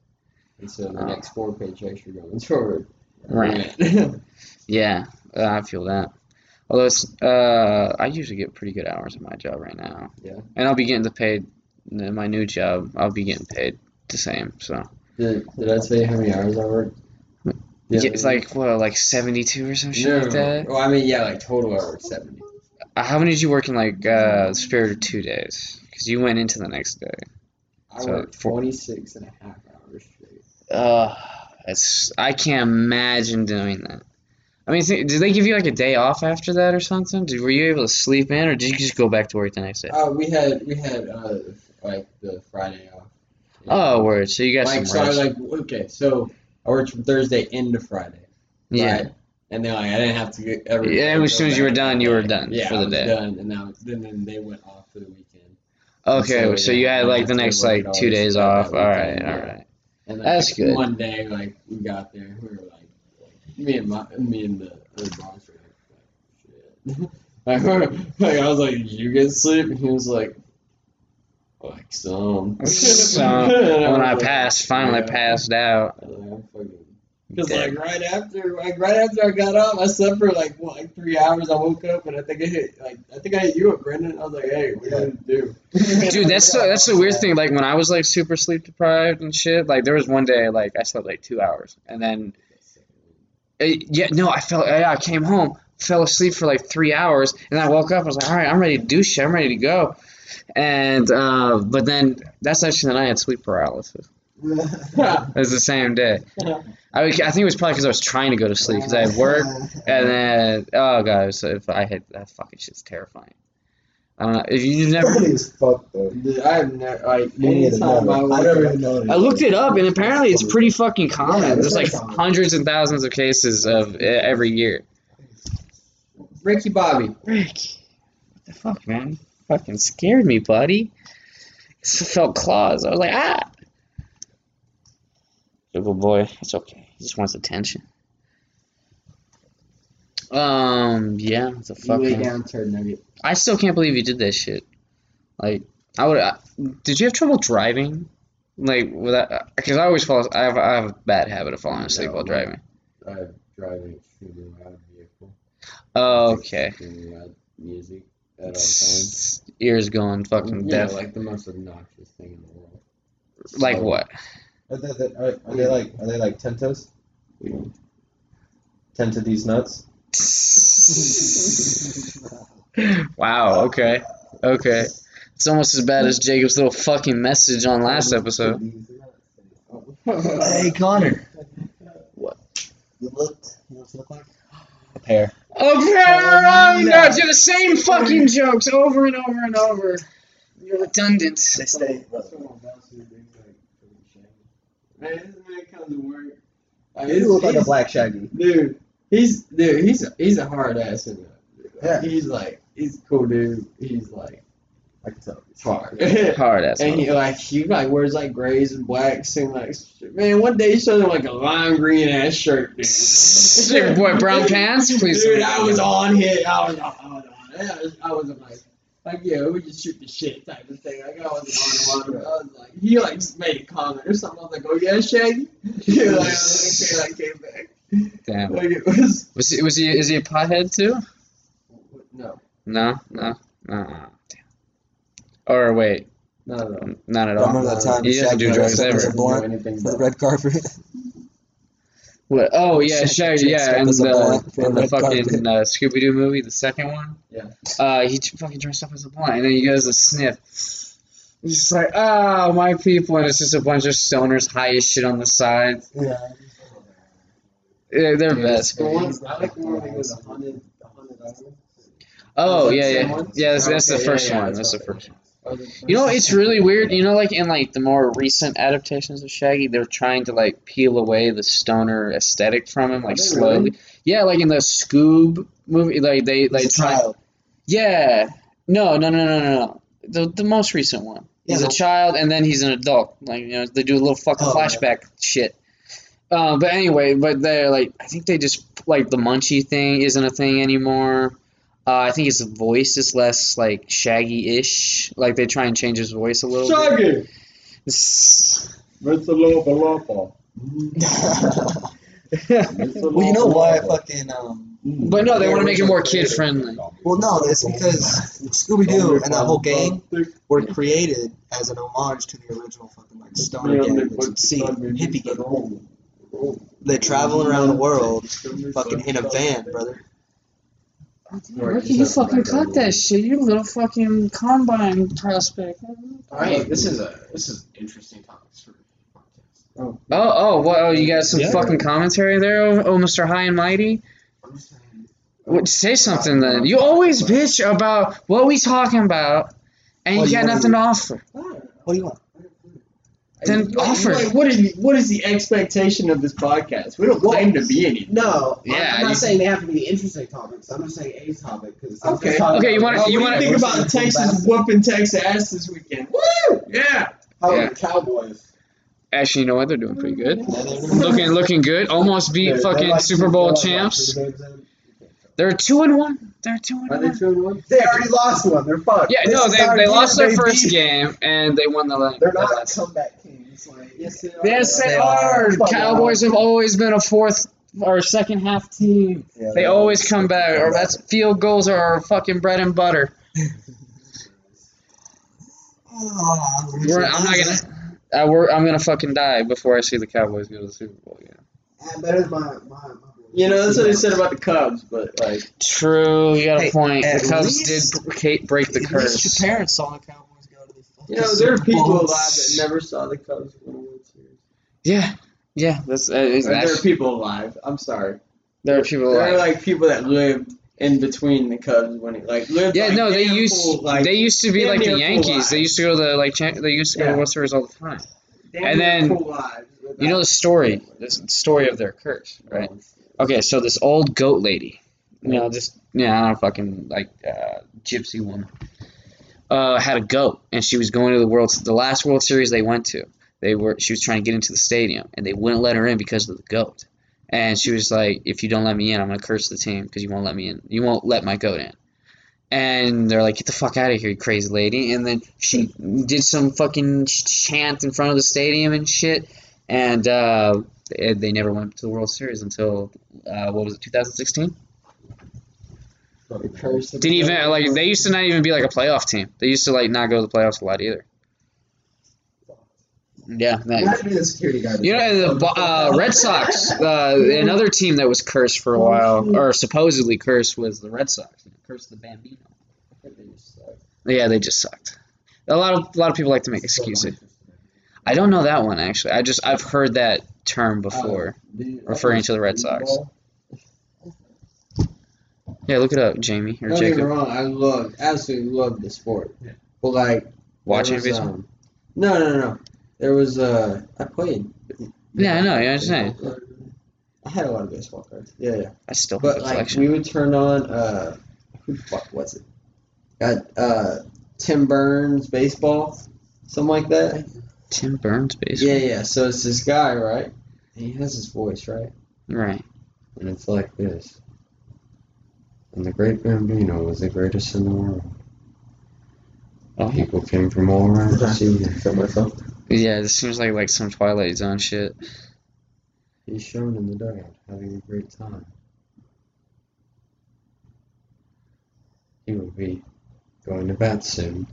And so the Oh. next four paychecks were going toward Right. Yeah, uh, I feel that. Although it's, uh, I usually get pretty good hours at my job right now. Yeah. And I'll be getting paid in my new job. I'll be getting paid the same. So did, did I tell you how many hours I worked? yeah, it's like what, like seventy-two or some shit no, like that. Well, I mean, yeah, like total I worked seventy. Uh, How many did you work in like uh, Spirit of two days? Because you went into the next day. I So, worked 26 and a half hours straight. Uh, it's I can't imagine doing that. I mean, did they give you like a day off after that or something? Did, were you able to sleep in, or did you just go back to work the next day? Uh, we had we had uh like the Friday off. Oh, word. So you got like some so I rest. like okay so I worked from Thursday into Friday. yeah. right? And then like I didn't have to get every. Yeah, as soon as you were done, you were done yeah, for I the was day. Done, and now then then they went off for the weekend. Okay, so, so, you had like the next like two days off. All right, all yeah. right. And That's good. One day, like we got there, and we were like, me and my me and the, other boss were like, shit. like, like I was like, "Did you get sleep?" And he was like, like some. Some. When I passed, finally yeah. passed out. I like, I'm fucking. Because like right after, like right after I got up, I slept for like what, like three hours. I woke up and I think I hit, like I think I hit you up, Brendan. I was like, hey, what are you gonna do? Dude, that's the, that's the weird thing. Like when I was like super sleep deprived and shit. Like there was one day like I slept like two hours, and then it, yeah, no, I felt yeah, I came home, fell asleep for like three hours, and I woke up. I was like, all right, I'm ready to do shit. I'm ready to go. And uh, but then that's actually the night I had sleep paralysis. It was the same day. I, I think it was probably because I was trying to go to sleep because I had work, and then oh god, it was- if I had that fucking shit's terrifying. I don't know if you've never. Funny as fuck though. Dude, I've never like Me neither, anytime I never. I woke never up, even noticed. I looked it up, and apparently it's pretty fucking common. Yeah, There's like common. hundreds and thousands of cases of every year. Ricky Bobby. Rick, what the fuck, man? Fucking scared me, buddy. I felt claws. I was like, ah. Good boy. It's okay. He just wants attention. Um, yeah, it's a fucking. down, turd nugget. I still can't believe you did that shit. Like, I would. I, did you have trouble driving? Like without, because I always fall. I have I have a bad habit of falling asleep No, while driving. I'm driving extremely loud vehicle. Oh, okay. Extremely loud music at all times. Ears going fucking You deaf. like the most obnoxious thing in the world. like So- what? Are they, they- are, are they like are they like tentas? Tenta these nuts. wow. Okay. Okay. It's almost as bad as Jacob's little fucking message on last episode. Hey Connor. What? You look. You know what you look like? A pair. Okay, oh, no, do the same fucking jokes over and over and over. You're redundant. They stay. Man, this man comes to work. Like, You look like a black shaggy. dude. He's dude. He's a, he's a hard ass in that. Yeah. He's like he's a cool dude. He's like I can tell. it's hard. Hard ass. and he like he like wears like grays and blacks and like man. One day he showed him like a lime green ass shirt, dude. Sick boy, brown pants, please. Dude, I was on hit. I was on. I was on. I was, I was like, like yeah, we just shoot the shit type of thing. Like I wasn't on him. I was like, he like just made a comment or something. I was like, oh yeah, Shaggy. Yeah, like, okay, like came back. Damn. Like it was. Was he? Was he? Is he a pothead too? No, No, no, no. no. Damn. Or wait, no, no. not at I all. remember that time He doesn't do drugs was ever. a blunt anything for the red carpet. What? Oh yeah, dressed Yeah, and the, the the red carpet. fucking uh, Scooby Doo movie, the second one. Yeah. Uh, he fucking dressed up as a blunt, and then he goes to sniff. He's just like, oh, my people, and it's just a bunch of stoners high as shit on the side. Yeah. Yeah, they're Yeah, best. the one, I like the one that goes hundred, hundred. Oh yeah, yeah, yeah. That's, that's the first one. that's That's the first one. You know, it's really weird. You know, like in like the more recent adaptations of Shaggy, they're trying to like peel away the stoner aesthetic from him, like slowly. really? Yeah, like in the Scoob movie, like they like try. child. Yeah, no, no, no, no, no, no. The the most recent one. He's Yeah, a child, and then he's an adult. Like you know, they do a little fucking Oh, yeah. flashback shit. Uh, but anyway, but they're like, I think they just like the Munchie thing isn't a thing anymore. Uh, I think his voice is less like Shaggy-ish. Like they try and change his voice a little bit. Shaggy, S- Mr. Lopa Lopa. well, you know why I fucking um. But no, they want to make it more kid friendly. Well, no, it's because Scooby Doo and that whole gang were created as an homage to the original fucking like stoner gang that you'd see, hippie gang. They're traveling around the world, fucking in a van, brother. Ricky, you fucking cut that shit. You little fucking combine prospect. All right, this is a this is interesting topics for podcast. Oh, oh, what? Oh, you got some Yeah. fucking commentary there, oh, oh, Mr. High and Mighty. I'm just saying. What, say something then. You always bitch about what we talking about, and oh, you you got wanna nothing to offer. What do you want? Then Like, offer. like, what is the, what is the expectation of this podcast? We don't claim to be anything. No, I'm- Yeah, I'm not saying they have to be interesting topics. I'm just saying a topic because Okay. Okay, you wanna- Oh, you wanna- think about Texas whooping Texas ass this weekend? Woo! Yeah. How Yeah. about the Cowboys? Actually, you know what? They're doing pretty good. looking, looking good. Almost beat They're- they're fucking like- Super Bowl they're like champs. three games in. They're two and one. They're two and Are they one. two and one? They already lost one. They're fucked. Yeah, This no, they, they lost their They first beat- game and they won the la- They're not last. comeback kings. Like yes, they are. Yes, they They are. are. Fuck Cowboys have always been a fourth or second half team. Yeah, They always come back. Or that's field goals are our fucking bread and butter. Oh, We're, I'm not gonna. I work, I'm gonna fucking die before I see the Cowboys go to the Super Bowl. Yeah. And that is my my. my You know, that's what they said about the Cubs, but like, True, you got a Hey, point. at The Cubs least- did break, break the At least curse. your parents saw the Cowboys go to the fucking you know, there are Super people Bowl. alive that never saw the Cubs win a World Series. Yeah, yeah. That's uh, is Or there are that, people alive. I'm sorry. there are people alive. There are like. like people that lived in between the Cubs winning, like lived. Yeah, like, no, they damn used full, like, they used to be damn like the full Yankees. lives. They used to go to the like cha- they used to go to Yeah. World Series all the time. damn and near then- full lives You know the story, the s- story of their curse, right? Okay, so this old goat lady, you know, this yeah, I don't know, fucking like uh, gypsy woman, uh, had a goat, and she was going to the world, the last World Series they went to. They were, she was trying to get into the stadium, and they wouldn't let her in because of the goat. And she was like, "If you don't let me in, I'm gonna curse the team because you won't let me in. You won't let my goat in." and they're like, "Get the fuck out of here, you crazy lady!" And then she did some fucking chant in front of the stadium and shit, and uh, they, they never went to the World Series until uh, what was it, 2016? Didn't even like they used to not even be like a playoff team. They used to like not go to the playoffs a lot either. Yeah, that, be the security guard. you know, the uh, Red Sox, uh, another team that was cursed for a while, or supposedly cursed, was the Red Sox. You know, cursed the Bambino. Yeah, they just sucked. A lot of a lot of people like to make excuses. I don't know that one actually. I just I've heard that term before, referring to the Red Sox. Yeah, look it up, Jamie or Don't get me wrong, I love, absolutely love the sport. Yeah. But like, Watching there was, baseball. um, no, no, no. There was uh, I played. Yeah, I know. Yeah, I'm saying. I had a lot of baseball cards. Yeah, yeah. I still have But a like, collection. we would turn on uh, who the fuck was it? Got uh, Tim Burns baseball, something like that. Tim Burns baseball. Yeah, yeah. So it's this guy, right? He has his voice, right? Right. And it's like this. And the great Bambino was the greatest in the world. Oh. People came from all around to see him. Myself. Yeah, this seems like like some Twilight Zone shit. He's shown in the dugout, having a great time. He will be going to bat soon.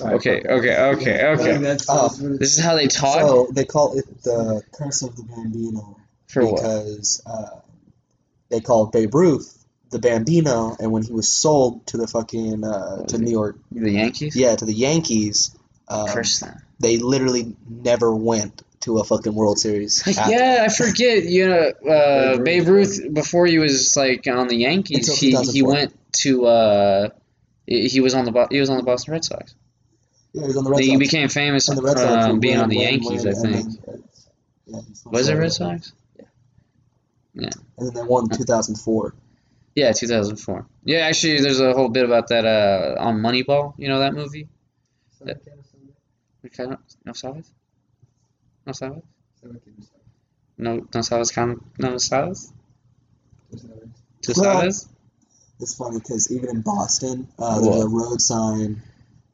Okay, okay, okay, okay. That's, Oh. This is how they talk So they call it the curse of the Bambino for what? because uh, they call Babe Ruth the Bambino, and when he was sold to the fucking uh, to New York, The Yankees. yeah, to the Yankees, um, Curse them. they literally never went to a fucking World Series. After- yeah, I forget. You know, uh, Babe Ruth before he was like on the Yankees, he, he went to uh, he he was on the Bo- he was on the Boston Red Sox. Yeah, he was on the Red He Sox. became famous And the Red Sox um, being on the win, Yankees, win, I think. then- yeah, Was it Red Sox? Yeah. Yeah. And then they won in 2004. Yeah, 2004. Yeah, actually, there's a whole bit about that uh, on Moneyball. You know that movie? Okay, ¿No sabes? ¿No sabes? No, no sabes cómo- no sabes? ¿Tú Well, sabes? It's funny because even in Boston, uh, a road sign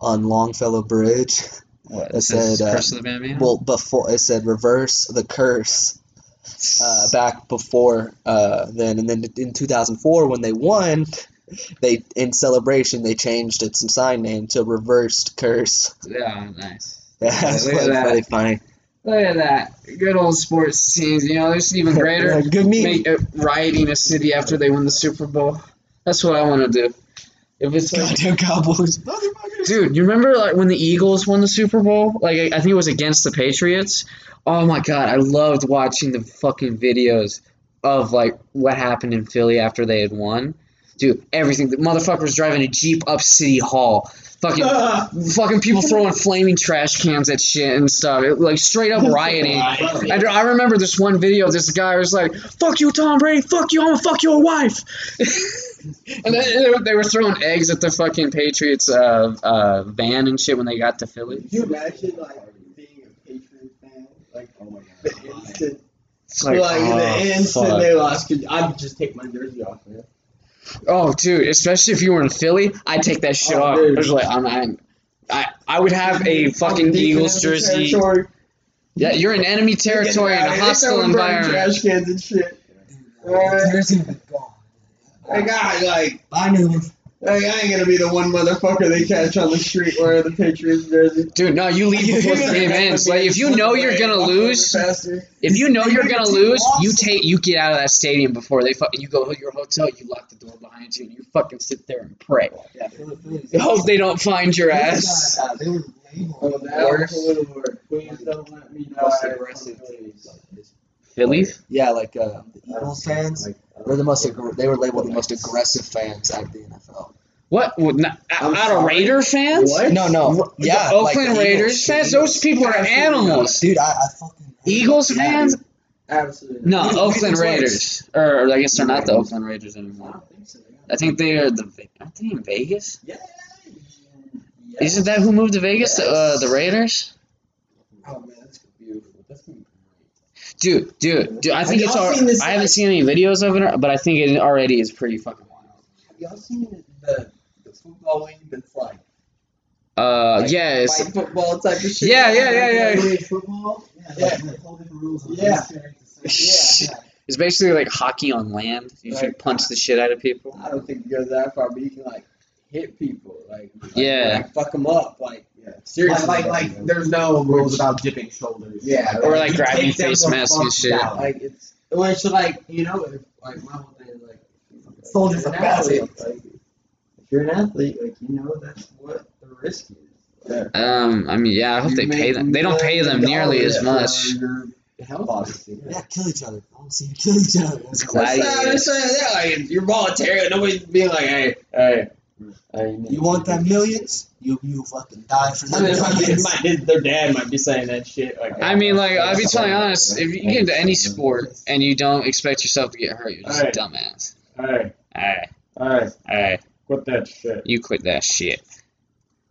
on Longfellow Bridge. What, says said, uh, Curse of the Bambino? Well, before it said reverse the curse. Uh, back before uh, then, and then in 2004 when they won, they in celebration they changed its sign name to reversed curse. yeah, nice. Yeah, that's look at really, that. funny. Look at that. Good old sports teams. You know, there's even greater. Yeah, good make, uh, rioting a city after they win the Super Bowl. That's what I want to do. If it's like, Goddamn Cowboys. dude, you remember like when the Eagles won the Super Bowl? Like I I think it was against the Patriots. Oh my god, I loved watching the fucking videos of like what happened in Philly after they had won. Dude, everything. The motherfuckers driving a jeep up City Hall. Fucking, fucking people throwing flaming trash cans at shit and stuff. It, like straight up rioting. I, I remember this one video. of This guy was like, "Fuck you, Tom Brady. Fuck you. I'm gonna fuck your wife." and then they were- throwing eggs at the fucking Patriots uh, uh, van and shit when they got to Philly. Could you imagine like being a Patriot fan? Like Oh my the god. instant, It's like, like, the oh, instant fuck. they lost, I'd just take my jersey off, man. Oh, dude, especially if you were in Philly, I'd take that shit Oh, off. dude. I was like, I'm, I'm, I, I would have a fucking Eagles jersey. Yeah, you're in enemy territory in a hostile environment. Trash cans and shit. Like I got like I knew him. Like, I ain't gonna be the one motherfucker they catch on the street wearing the Patriots jersey. Dude, no, you leave before the game ends. Like, if you know you're gonna lose, if you know you're gonna lose, you take, you get out of that stadium before they, fu- you go to your hotel, you lock the door behind you, and you fucking sit there and pray. You hope they don't find your ass. They were that Lord, please don't let me die. Most aggressive Phillies? Yeah, like uh, the Eagles fans. They're the most. aggr- They were labeled the most aggressive fans at the NFL. What? Well, not, I'm out of. Raider fans? What? No, no, yeah, the like Oakland the Raiders Eagles. fans? Those people are animals. Dude, I, I fucking Eagles it. fans? Absolutely. No, We- we Oakland did. Raiders. Or, or I guess they're not the Oakland Raiders anymore. I think they are the. Aren't they in Vegas? Yeah. Isn't that who moved to Vegas? The, uh, the Raiders? Oh man, that's beautiful. That's gonna be Dude, dude, dude! I think Have it's. y'all this, I haven't like- seen any videos of it, but I think it already is pretty fucking wild. Have y'all seen the football league that's like Uh, yes Like, yeah, it's, football type of shit? Yeah, yeah, yeah, yeah. Underage football. Yeah, Yeah. like, like, whole different rules. on Yeah. this character, so- Yeah. it's basically like hockey on land. You Right. should punch the shit out of people. I don't think it goes that far, but you can like hit people, like, like Yeah. like, fuck them up, like Yeah. seriously, Like, like, like, there's no rules about dipping shoulders. Yeah, Or, like, You grabbing face masks and fuck shit. down. like it's which like you know if like my whole thing is like Soldiers if you're of athlete, like if you're an athlete, like you know that's what the risk is. Yeah. Um, I mean, yeah, I hope they pay them. They don't pay them nearly as much. Your. Yeah, kill each other. I want to see you kill each other. It's That's not- I'm gladiators. just saying that, like you're voluntary. Nobody's being like, hey, hey. Hey, You want that millions? You you fucking die for I that mean, it might millions. might- his- their dad might be saying that shit. Like, I mean, like, I'll be telling honest. If you get into any sport and you don't expect yourself to get hurt, you're just a Alright. dumbass. Hey, Alright, hey, alright, quit that shit. you quit that shit.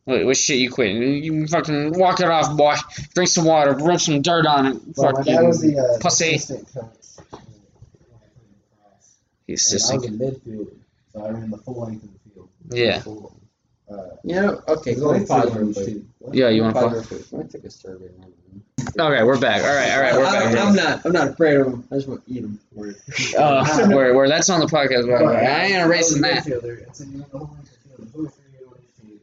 What, what shit you quit? You fucking walk it off, boy. Drink some water, rub some dirt on it. Well, my Fucking dad was the uh, pussy. assistant coach. when I played lacrosse. He's And just I was a midfielder, so I ran the full length of the field. Yeah. Full, uh, You know, okay, There's go only ahead, pause real quick. Yeah, you want to Pause pause? real quick. Let me take a survey. Okay, we're back. All right, all right, we're I, back. I'm not. I'm not afraid of them. I just want to eat them. Uh, where, where that's on the podcast. But but I ain't erasing that. midfielder, and so you ran the whole length of the field. There's only three on each team,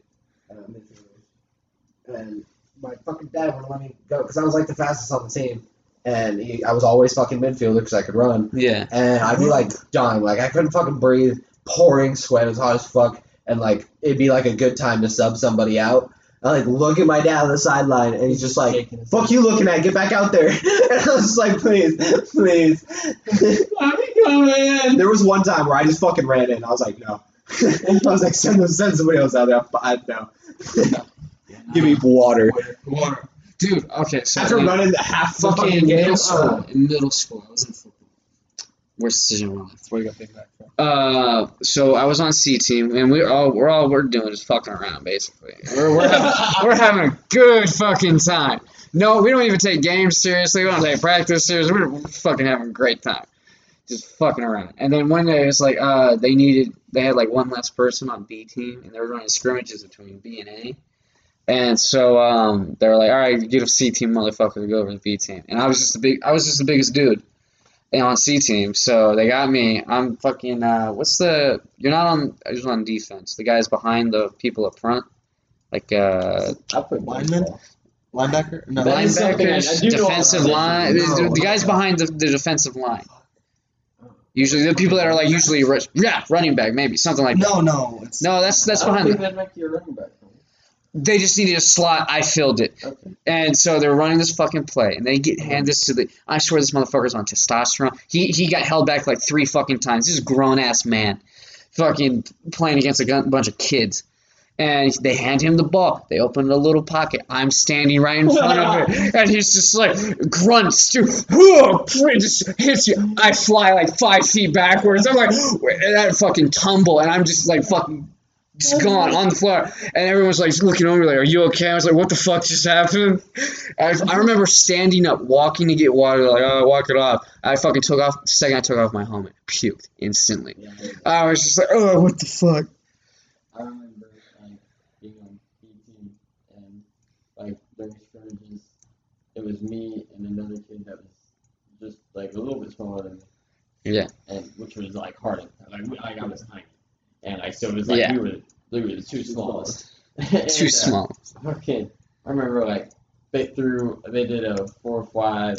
uh, midfielders. And my fucking dad wouldn't let me go because I was like the fastest on the team, and he, I was always fucking midfielder because I could run. Yeah. and I'd be like dying, like I couldn't fucking breathe, pouring sweat, it was hot as fuck, and like it'd be like a good time to sub somebody out. I like look at my dad on the sideline, and he's just like, "Fuck you, looking at? Get back out there!" And I was just like, "Please, please." there was one time where I just fucking ran in. I was like, "No." I was like, "Send send somebody else out there." I, no. Give me water. Water. Dude, okay, so After in running the half fucking game, middle uh, school, in middle school, I was in Worst decision life. Where you got back from? Uh, so I was on C team, and we are all we're all we're doing is fucking around, basically. We're we're having, we're having a good fucking time. No, we don't even take games seriously. We don't take practice seriously. We're fucking having a great time, just fucking around. And then one day it's like, uh, they needed they had like one less person on B team, and they were running scrimmages between B and A. And so um, they were like, "All right, get a C team motherfucker to go over to B team." And I was just the big, I was just the biggest dude on C team. So they got me. I'm fucking. Uh, what's the? You're not on. I was on defense. The guys behind the people up front, like uh, I put Lineman? Linebacker? No. That is something I- I linebackers, defensive line. that. the, No, the guys no. behind the, the defensive line. Usually the people that are like usually ru- yeah running back maybe something like that. No, no. No, that's that's I don't behind. think The, that'd make you a running back. They just needed a slot. I filled it. Okay. And so they're running this fucking play, and they get hand this to the. I swear this motherfucker's on testosterone. He he got held back like three fucking times. This is a grown ass man, fucking playing against a gun, bunch of kids. And they hand him the ball. They open a little pocket. I'm standing right in front of it, and he's just like grunts, dude. Just hits you. I fly like five feet backwards. I'm like, and I fucking tumble, and I'm just like fucking just gone on the floor. And everyone's like looking over, like, "Are you okay?" I was like, "What the fuck just happened?" I, I remember standing up, walking to get water, like, "Oh, walk it off." I fucking took off. The second I took off my helmet, puked instantly. Yeah. I was just like, "Oh, what the fuck?" I remember like being on and like during scrimmages, it was me and another kid that was just like a little bit smaller than me. Yeah. And which was like hard. Like, like I was tiny, and like so it was like Yeah. we were we were the two smallest. Too uh, small. Okay, I remember like they threw they did a four five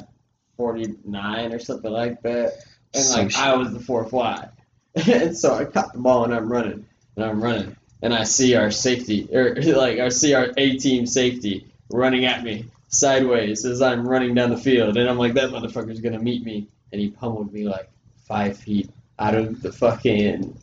forty nine or something like that, and Some like shit. I was the four fly, and so I caught the ball and I'm running and I'm running and I see our safety or like I see our A team safety running at me sideways as I'm running down the field, and I'm like that motherfucker's gonna meet me, and he pummeled me like five feet out of the fucking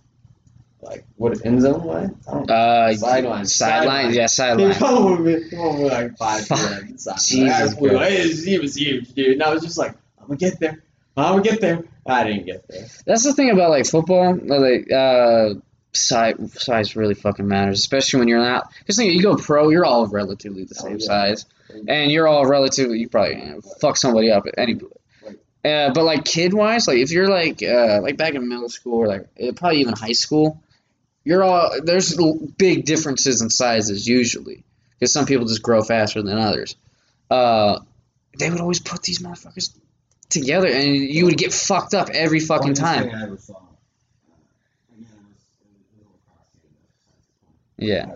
like what end zone line? Uh, Sideline. sideline, yeah, sideline. pummeled me, pummeled me like five Fuck. feet out of the. Jesus That was It was- he was huge, dude. And I was just like, I'm gonna get there. I'm gonna get there. I didn't get there. That's the thing about like football. Like, uh, size size really fucking matters, especially when you're not. Because you go pro, you're all relatively the Oh, same yeah. size, and you're all relatively. You probably you know, fuck somebody up at any. Uh, but like kid wise, like if you're like uh, like back in middle school or like uh, probably even high school, you're all there's big differences in sizes usually because some people just grow faster than others. Uh, they would always put these motherfuckers together, and you would get fucked up every fucking time. thing I ever saw. Again, it was, it was a little Yeah,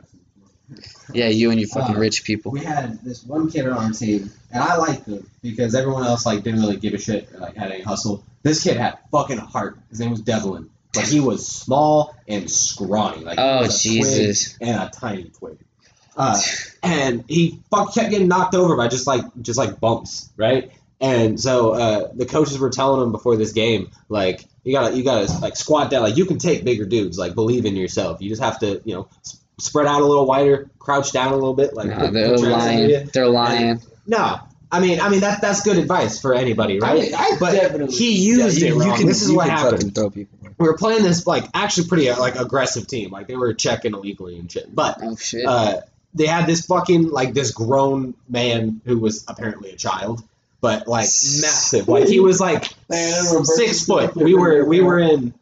yeah, you and your fucking Uh, rich people. We had this one kid on our team, and I liked him because everyone else like didn't really give a shit, like had any hustle. This kid had fucking heart. His name was Devlin, but he was small and scrawny. Like Oh Jesus! and a tiny twig. Uh, and he fuck kept getting knocked over by just like just like bumps, right? And so uh, the coaches were telling him before this game, like you gotta you gotta like squat down, like you can take bigger dudes, like believe in yourself. You just have to you know spread out a little wider, crouch down a little bit, like No, put- they're put hands under lying. They're lying. No, I mean, I mean that that's good advice for anybody, right? I, mean, I but definitely. he used Yeah, it you, you wrong. can, this is what happened. throw people. We were playing this like actually pretty uh, like aggressive team, like they were checking illegally and shit. But Oh shit! uh, they had this fucking like this grown man who was apparently a child, but like massive. Like he was like Man, six foot. We were we were in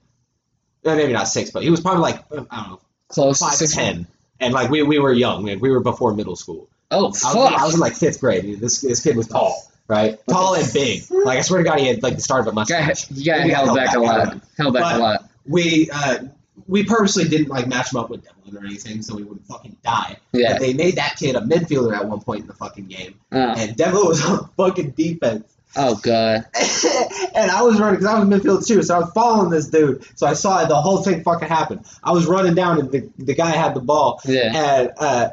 uh, maybe not six, but he was probably like I don't know Close to five ten. And like we, we were young. We were before middle school. Oh I was, I was in like fifth grade. This this kid was tall, right? Tall and big. Like I swear to God, he had like the start of a Got, mustache. you got We held held back back, a held lot. Held back But- a lot. We uh, we purposely didn't like match him up with Devlin or anything, so he wouldn't fucking die. Yeah. But they made that kid a midfielder at one point in the fucking game, Oh, and Devlin was on fucking defense. oh god. and I was running because I was midfield too, so I was following this dude. So I saw the whole thing fucking happen. I was running down, and the, the guy had the ball, Yeah. and uh,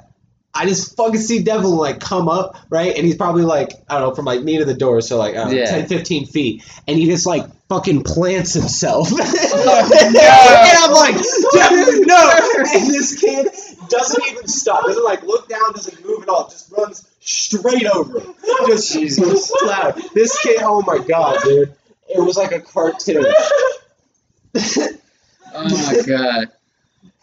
I just fucking see Devil like come up, right? And he's probably like, I don't know, from like me to the door, so like I Yeah. 10, 15 feet. And he just like fucking plants himself. Oh, no. and I'm like, Devil, no! And this kid doesn't even stop, doesn't like look down, doesn't move at all, just runs straight over him. Just Jesus. loud. This kid, oh my god, dude. It was like a cartoon. Oh my god.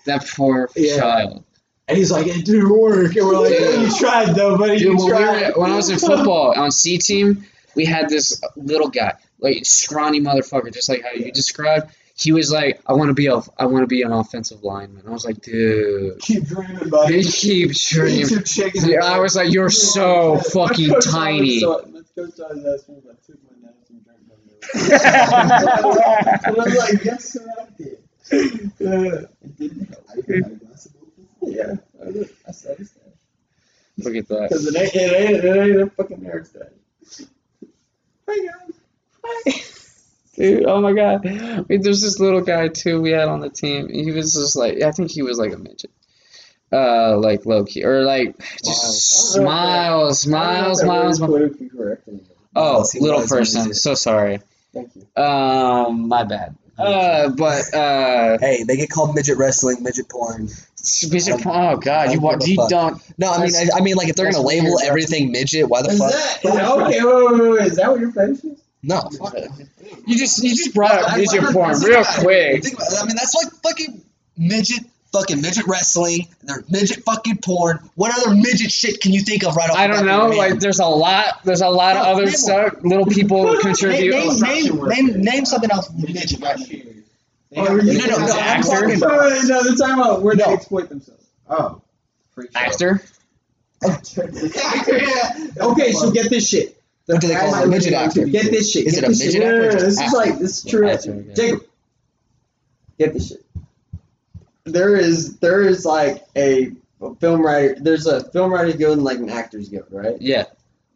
That poor Yeah. child. And he's like, it didn't work. And we're like, Dude. you tried though, buddy. Dude, You when, we tried. were, when I was in football on C team, we had this little guy, like scrawny motherfucker, just like how you described. He was like, "I want to be a, I want to be an offensive lineman." I was like, "Dude, Keep dreaming, buddy. keep dreaming." Keep. Dude, I was like, "You're so fucking tiny." Yeah, I did. I said it's there. Look at that. Because it ain't, it ain't, it ain't a fucking Eric's day. Hi, guys. Dude, oh my god. Wait, there's this little guy too we had on the team. He was just like I think he was like a midget. Uh like low key. Or like just Miles. smiles, I don't smiles, smiles. word's politically correct anymore. Oh, little person. So sorry. Thank you. Um my bad. Uh but uh Hey, they get called midget wrestling, midget porn. Midget, oh god, you I wa- don't you fuck. don't No, I mean, I, I mean, like if they're gonna label you're- everything midget, why the Is fuck? that, is, okay, wait, wait, wait, wait, is that what your fetish is? No, you just you just brought up midget porn real quick. Think about it. I mean, that's like fucking midget, fucking midget wrestling. There's midget fucking porn. What other midget shit can you think of right off? I don't know. of your hand? Like, there's a lot. There's a lot of other name stuff. Little people contribute. name, name, name, name something else with midget. Right? Oh, No, you- no, no, no, I'm Actor? talking No, no, they're talking about where No. they exploit themselves. Oh. Freak show. Actor. yeah. Okay, so get this shit. What do they call it? A midget actor? Get this shit. Is get it a this shit. midget No, no, no, actor or This is like this is true. Actor, okay. Jacob, get this shit. There is there is like a, a film writer. There's a film writers guild and like an actors guild, right? Yeah.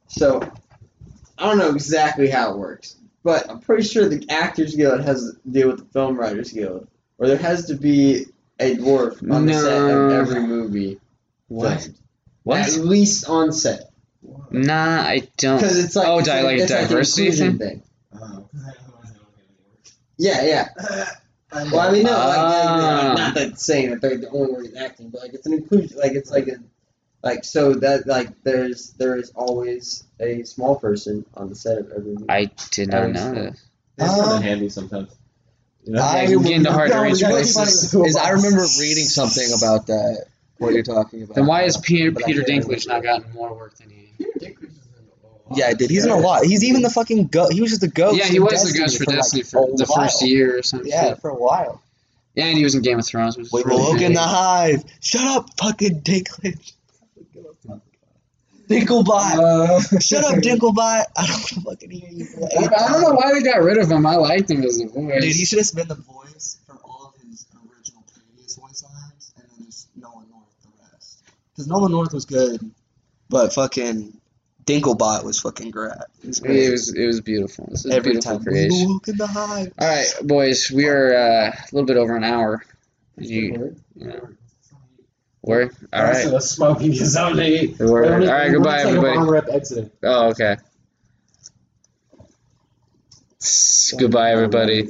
So I don't know exactly how it works, but I'm pretty sure the actors guild has to deal with the film writers guild, or there has to be a dwarf on the set No. of every movie. What? filmed. What? At least on set. Nah, I don't. Because it's like Oh, it's di- like it's an diversity inclusion thing? thing. Yeah, yeah. Well, I mean, no, like, Ah. like, not that saying that they're the only one acting, but like it's an inclusion. Like it's like a, like so that like there's there is always a small person on the set of every movie. I did not know that. It's kind Uh, of handy sometimes. You know? I you get into hard to No, reach places. Is I remember reading something about that. What you're talking about? Then why is Peter But Peter Dinklage not gotten more work than he? Yeah, I did. He's in a lot. He's even the fucking go. He was just the ghost. Yeah, he in was the ghost for like, Destiny a for the while. first year or something. Yeah, for a while. Yeah, and he was in Game of Thrones. which is We really woke in the hive. Shut up, fucking Dinklage. Dinklebot. Uh, Shut up, Dinklebot. I don't want to fucking hear you. I, I don't know why they got rid of him. I liked him as a voice. Dude, he should have been the voice for all of his original previous voice lines, and then just Nolan North the rest. Because Nolan North was good, but fucking Dinklebot was fucking great. It was great. It was it was beautiful. This is a Every beautiful time. creation. We woke in the hive. All right, boys, we are uh, a little bit over an hour. You, you know, where? All right. So smoking is only. We're- all right, goodbye, everybody. Rep exiting. Oh, okay. Goodbye, everybody.